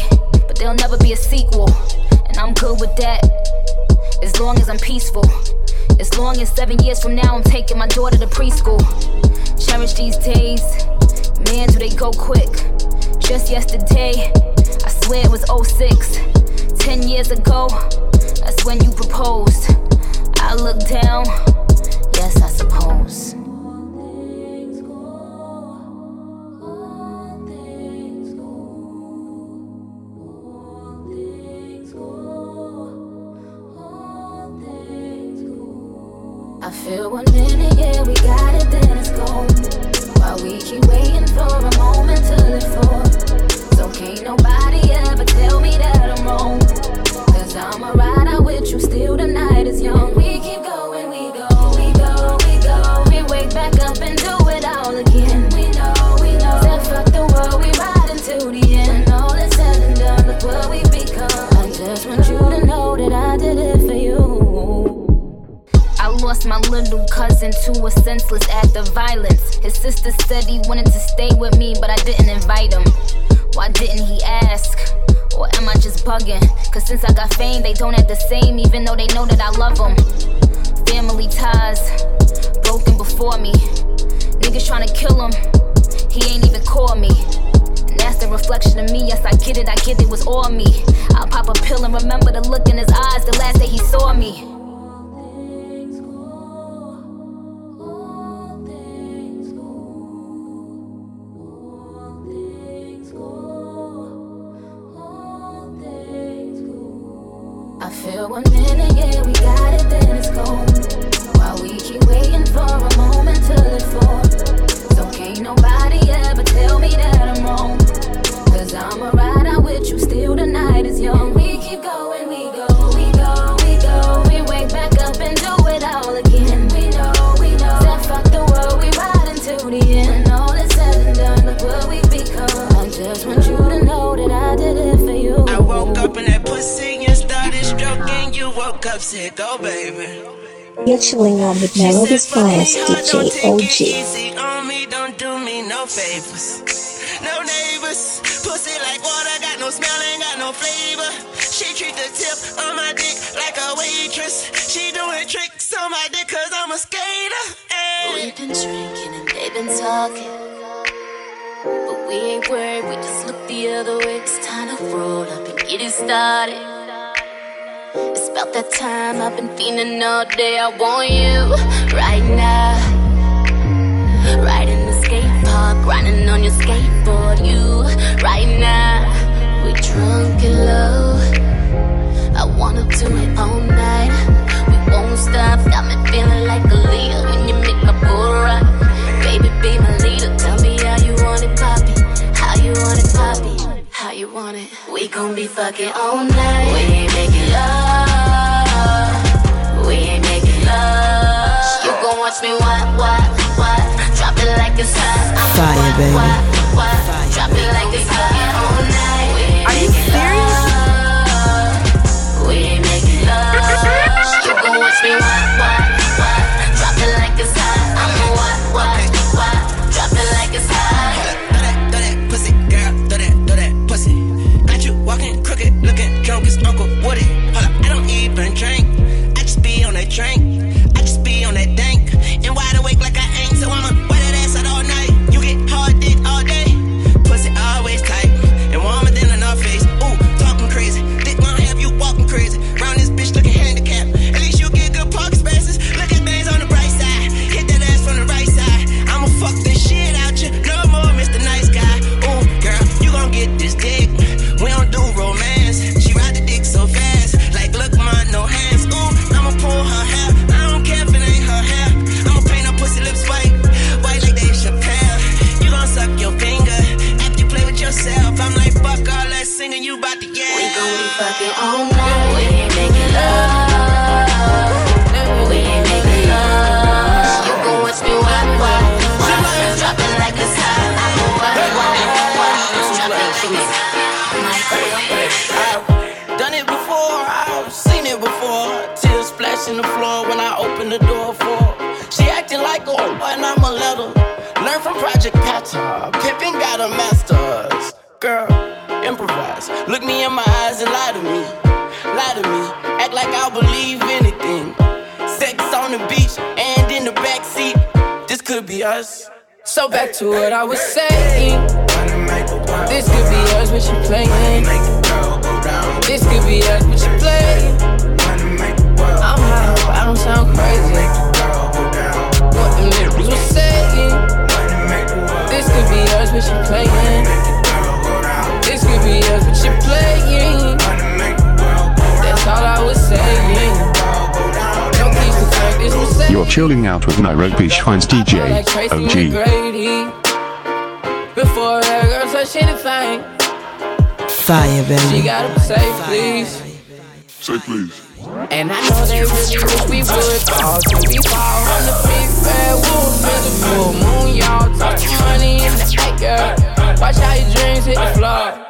but there'll never be a sequel. And I'm good with that, as long as I'm peaceful. As long as seven years from now I'm taking my daughter to preschool. Cherish these days, man, do they go quick. Just yesterday, it was 06. Ten years ago, that's when you proposed. I look down, yes, I suppose. I feel one minute, yeah, we got it, then it's gone. While we keep waiting for a moment till it falls. So can't nobody I'ma ride out with you, still the night is young. We keep going, we go, we go, we go. We wake back up and do it all again. We know, we know. Said fuck the world, we ride until the end. All done, what we become. I just want you to know that I did it for you. I lost my little cousin to a senseless act of violence. His sister said he wanted to stay with me, but I didn't invite don't act the same, even though they know that I love them. Family ties broken before me. Niggas tryna kill him, he ain't even call me. And that's the reflection of me. Yes, I get it, I get it was all me. I'll pop a pill and remember the look in his eyes the last day he saw me. One minute, yeah, we got it, then it's gone. While we keep waiting for a moment till it falls. So can't nobody ever tell me that I'm wrong. Cause I'ma ride out with you, still the night is young. We keep going, we go, we go, we go. We wake back up and do it all again. We know, we know. Said fuck the world, we ride until the end. All said and done, look what we become. I just want you to know that I did it for you. I woke up in that pussy You're chilling on with Melody's finest DJ OG. Easy on don't do me no favors. No neighbors, pussy like water, got no smell, ain't got no flavor. She treat the tip on my dick like a waitress. She doing tricks on my dick cause I'm a skater. Ay. We've been drinking and they've been talking. But we ain't worried, we just look the other way. It's time to roll up and get it started. About that time I've been feeling all day. I want you right now. Right in the skate park, grinding on your skateboard. You right now. We drunk and low. I wanna do it all night. We won't stop, got me feeling like a leader when you make my bull rock. Baby, be my leader. Tell me how you want it, poppy. How you want it, poppy. How you want it? We gon' be fucking all night. We ain't making love. Watch me what, what, what? Drop it like it's hot. Fire, what, baby. What, what? Drop it like it's hot out with Nairobi's finest DJ OG. Before that girl touch anything, Fire, she baby. gotta say please. Say please. And I know they really wish we would fall till we fall on the big bad wolf in the full moon, y'all. Talking money in the air. Watch how your dreams hit the floor.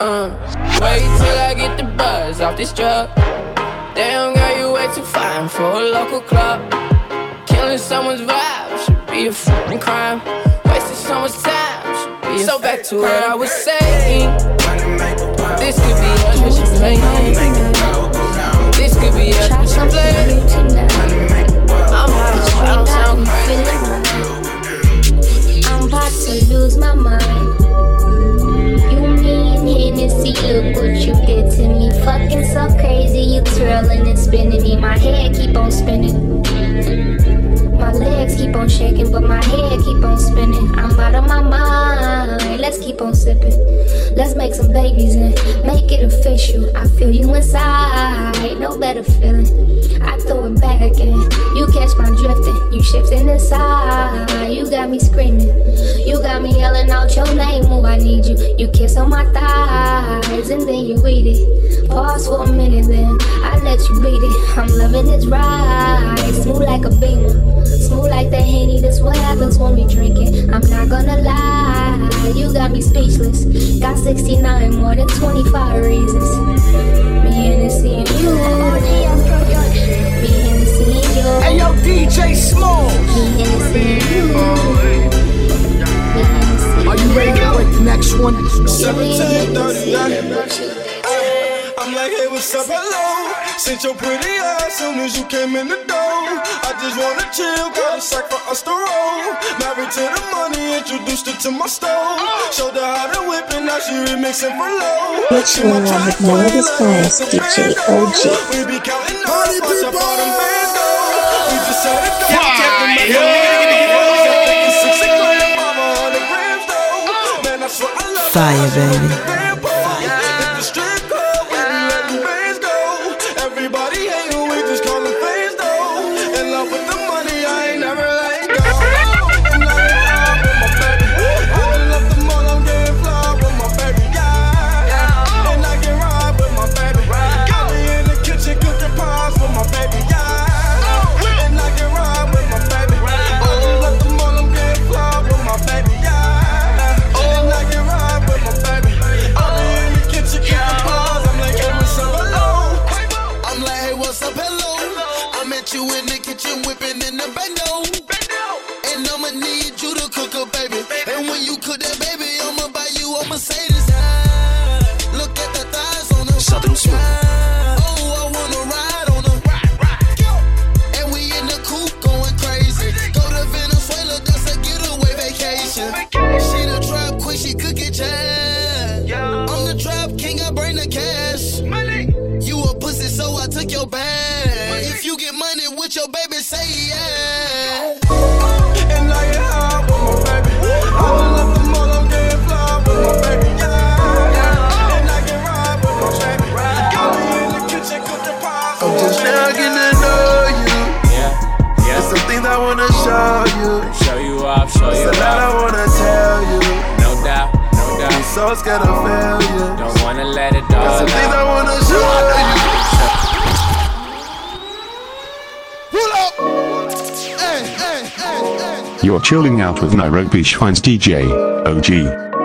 Uh, wait till I get the buzz off this drug. Damn, girl, you way too fine for a local club. Someone's vibe should be a fucking crime. Wasting someone's time should be a So back to what I was saying. This could be us, but you playing. This could be us, but you playing. But my head keep on spinning. I'm out of my mind. Let's keep on sipping. Let's make some babies and make it official. I feel you inside, no better feeling. I throw it back again. You catch my drifting, you shifting inside. You got me screaming, you got me yelling out your name. Oh, I need you. You kiss on my thighs and then you eat it. Pause for a minute, then I let you beat it. I'm loving this ride, smooth like a beamer, smooth like the henny. That's what happens when we drink it. I'm not gonna lie, you got me speechless. Got 69 more than 25 reasons. Me and you. Me and you. Hey yo, DJ Small. Me and you. Me Hennessy Are you ready to break the next one? 1730, I'm like, hey, what's up, hello? Since your pretty ass soon as you came in the door. I just wanna chill, got a sack for us to roll. Married to the money, introduced her to my stove. Showed her how to whip it, now she remixing for low. You're chilling out with Melody's finest DJ OG. We be counting up, watch how far them bands go. We just set it go. Fire, baby. King, I bring the cash. You a pussy, so I took your bag. If you get money with your baby, say yeah. And I get high with my baby. I love the money, I'm getting fly with my baby. Yeah, and I can ride with my baby. Got me in the kitchen cooking pies. I'm just now getting to know you. Yeah, yeah. There's some things I wanna show you. Show you off, show you There's a lot I wanna so scared of failure. Don't wanna let it all Got some things I wanna show you. Pull up. Hey, hey, hey, hey. You're chilling out with Nairobi's finest DJ, OG.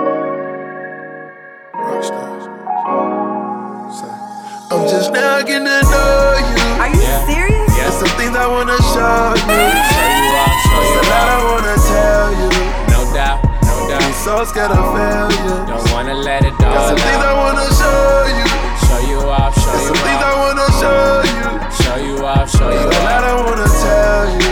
So scared of failure. Don't wanna let it There's all some things I wanna show you. Show you off, show There's you some things I wanna show you. Show you off, show you There's a lot off. I wanna tell you.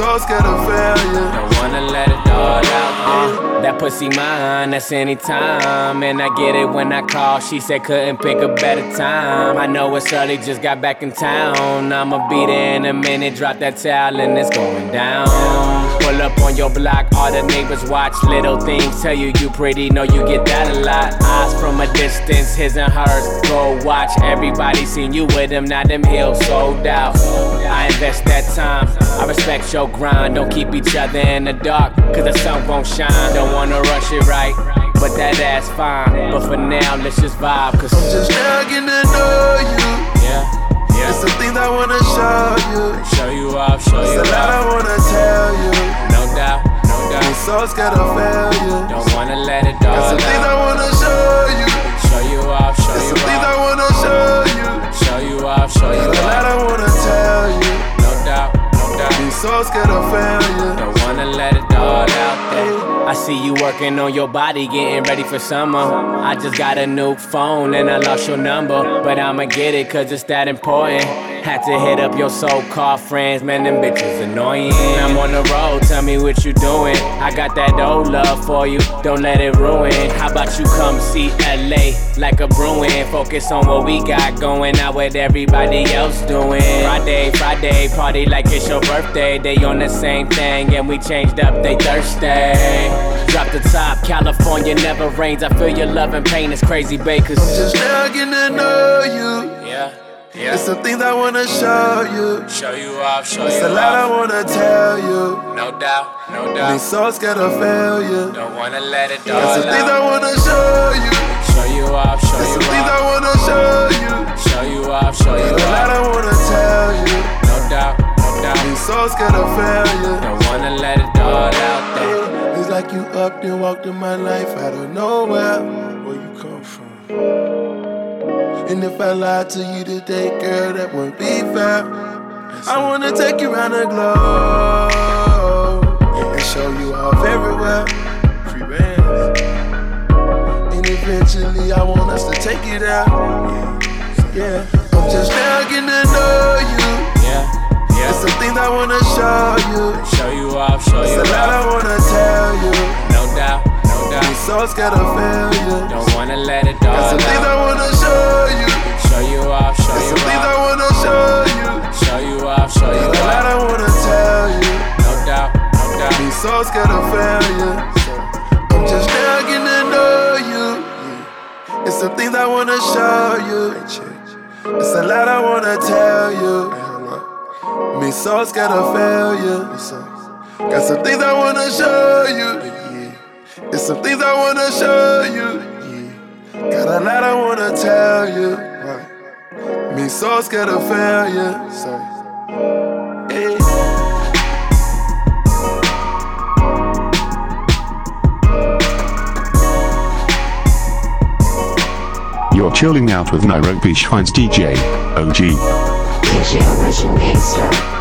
So scared of failure. Don't wanna let it all out. Uh, that pussy mine, that's anytime. And I get it when I call. She said couldn't pick a better time. I know it's early, just got back in town. I'ma be there in a minute, drop that towel and it's going down. Pull up on your block, all the neighbors watch. Little things tell you you pretty, know you get that a lot. Eyes from a distance, his and hers. Go watch, everybody seen you with him, now them hills sold out. I invest that time, I respect your grind. Don't keep each other in the dark, cause the sun won't shine. Don't wanna rush it right, but that ass fine. But for now, let's just vibe, cause I'm Just now getting to know you. yeah, There's yeah. some things I wanna show you. Show you off, show you off. There's a lot I wanna tell you. No doubt, no doubt. so scared of failure. Don't wanna let it There's all some things I wanna show you. Show you off, show There's you some things I off. wanna show you. Show you off, show you There's a lot. I wanna tell you. I'm so scared of failure. Wanna let it all out there. I see you working on your body, getting ready for summer. I just got a new phone and I lost your number. But I'ma get it cause it's that important. Had to hit up your so-called friends, man, them bitches annoying. I'm on the road, tell me what you doing. I got that old love for you, don't let it ruin. How about you come see LA like a Bruin? Focus on what we got going, not what everybody else doing. Friday, Friday, party like it's your birthday. They on the same thing and we changed up, they thirsty. Drop the top, California never rains. I feel your love and pain is crazy, bakers. Just now getting to know you. Yeah, yeah. There's some things I wanna show you. Show you off, show There's you a lot I wanna tell you. No doubt, no I'm doubt. so scared of failure. Don't wanna let it There's all some things I wanna show you. Show you off, show There's you some things I wanna show you. Show you off, show you off. There's a lot. I wanna tell you. No doubt, no I'm so scared of failure. Don't wanna let it all out there. It's like you up and walked in my life out of nowhere. Where you come from? And if I lied to you today, girl, that wouldn't be fair. I wanna take you around the globe and show you off everywhere. Free bands. And eventually, I want us to take you there. Yeah, I'm just now getting to know you. Some things I wanna show you. Show you off, show you There's a lot I wanna tell you. No doubt, no I'm so scared of failure. Don't wanna let it all some things I wanna show you. Show you off, show There's you some things I wanna show you. Show you off, show you There's a lot. I wanna tell you. No doubt, no doubt. I'm so scared of failure. I'm just now getting to know you. It's some things I wanna show you. It's a lot I wanna tell you. Me so scared of failure. Got some things I wanna show you. It's some things I wanna show you. Got a lot I wanna tell you. Me so scared of failure. Hey. You're chilling out with Nairobi's finest DJ, OG. Original Gangster.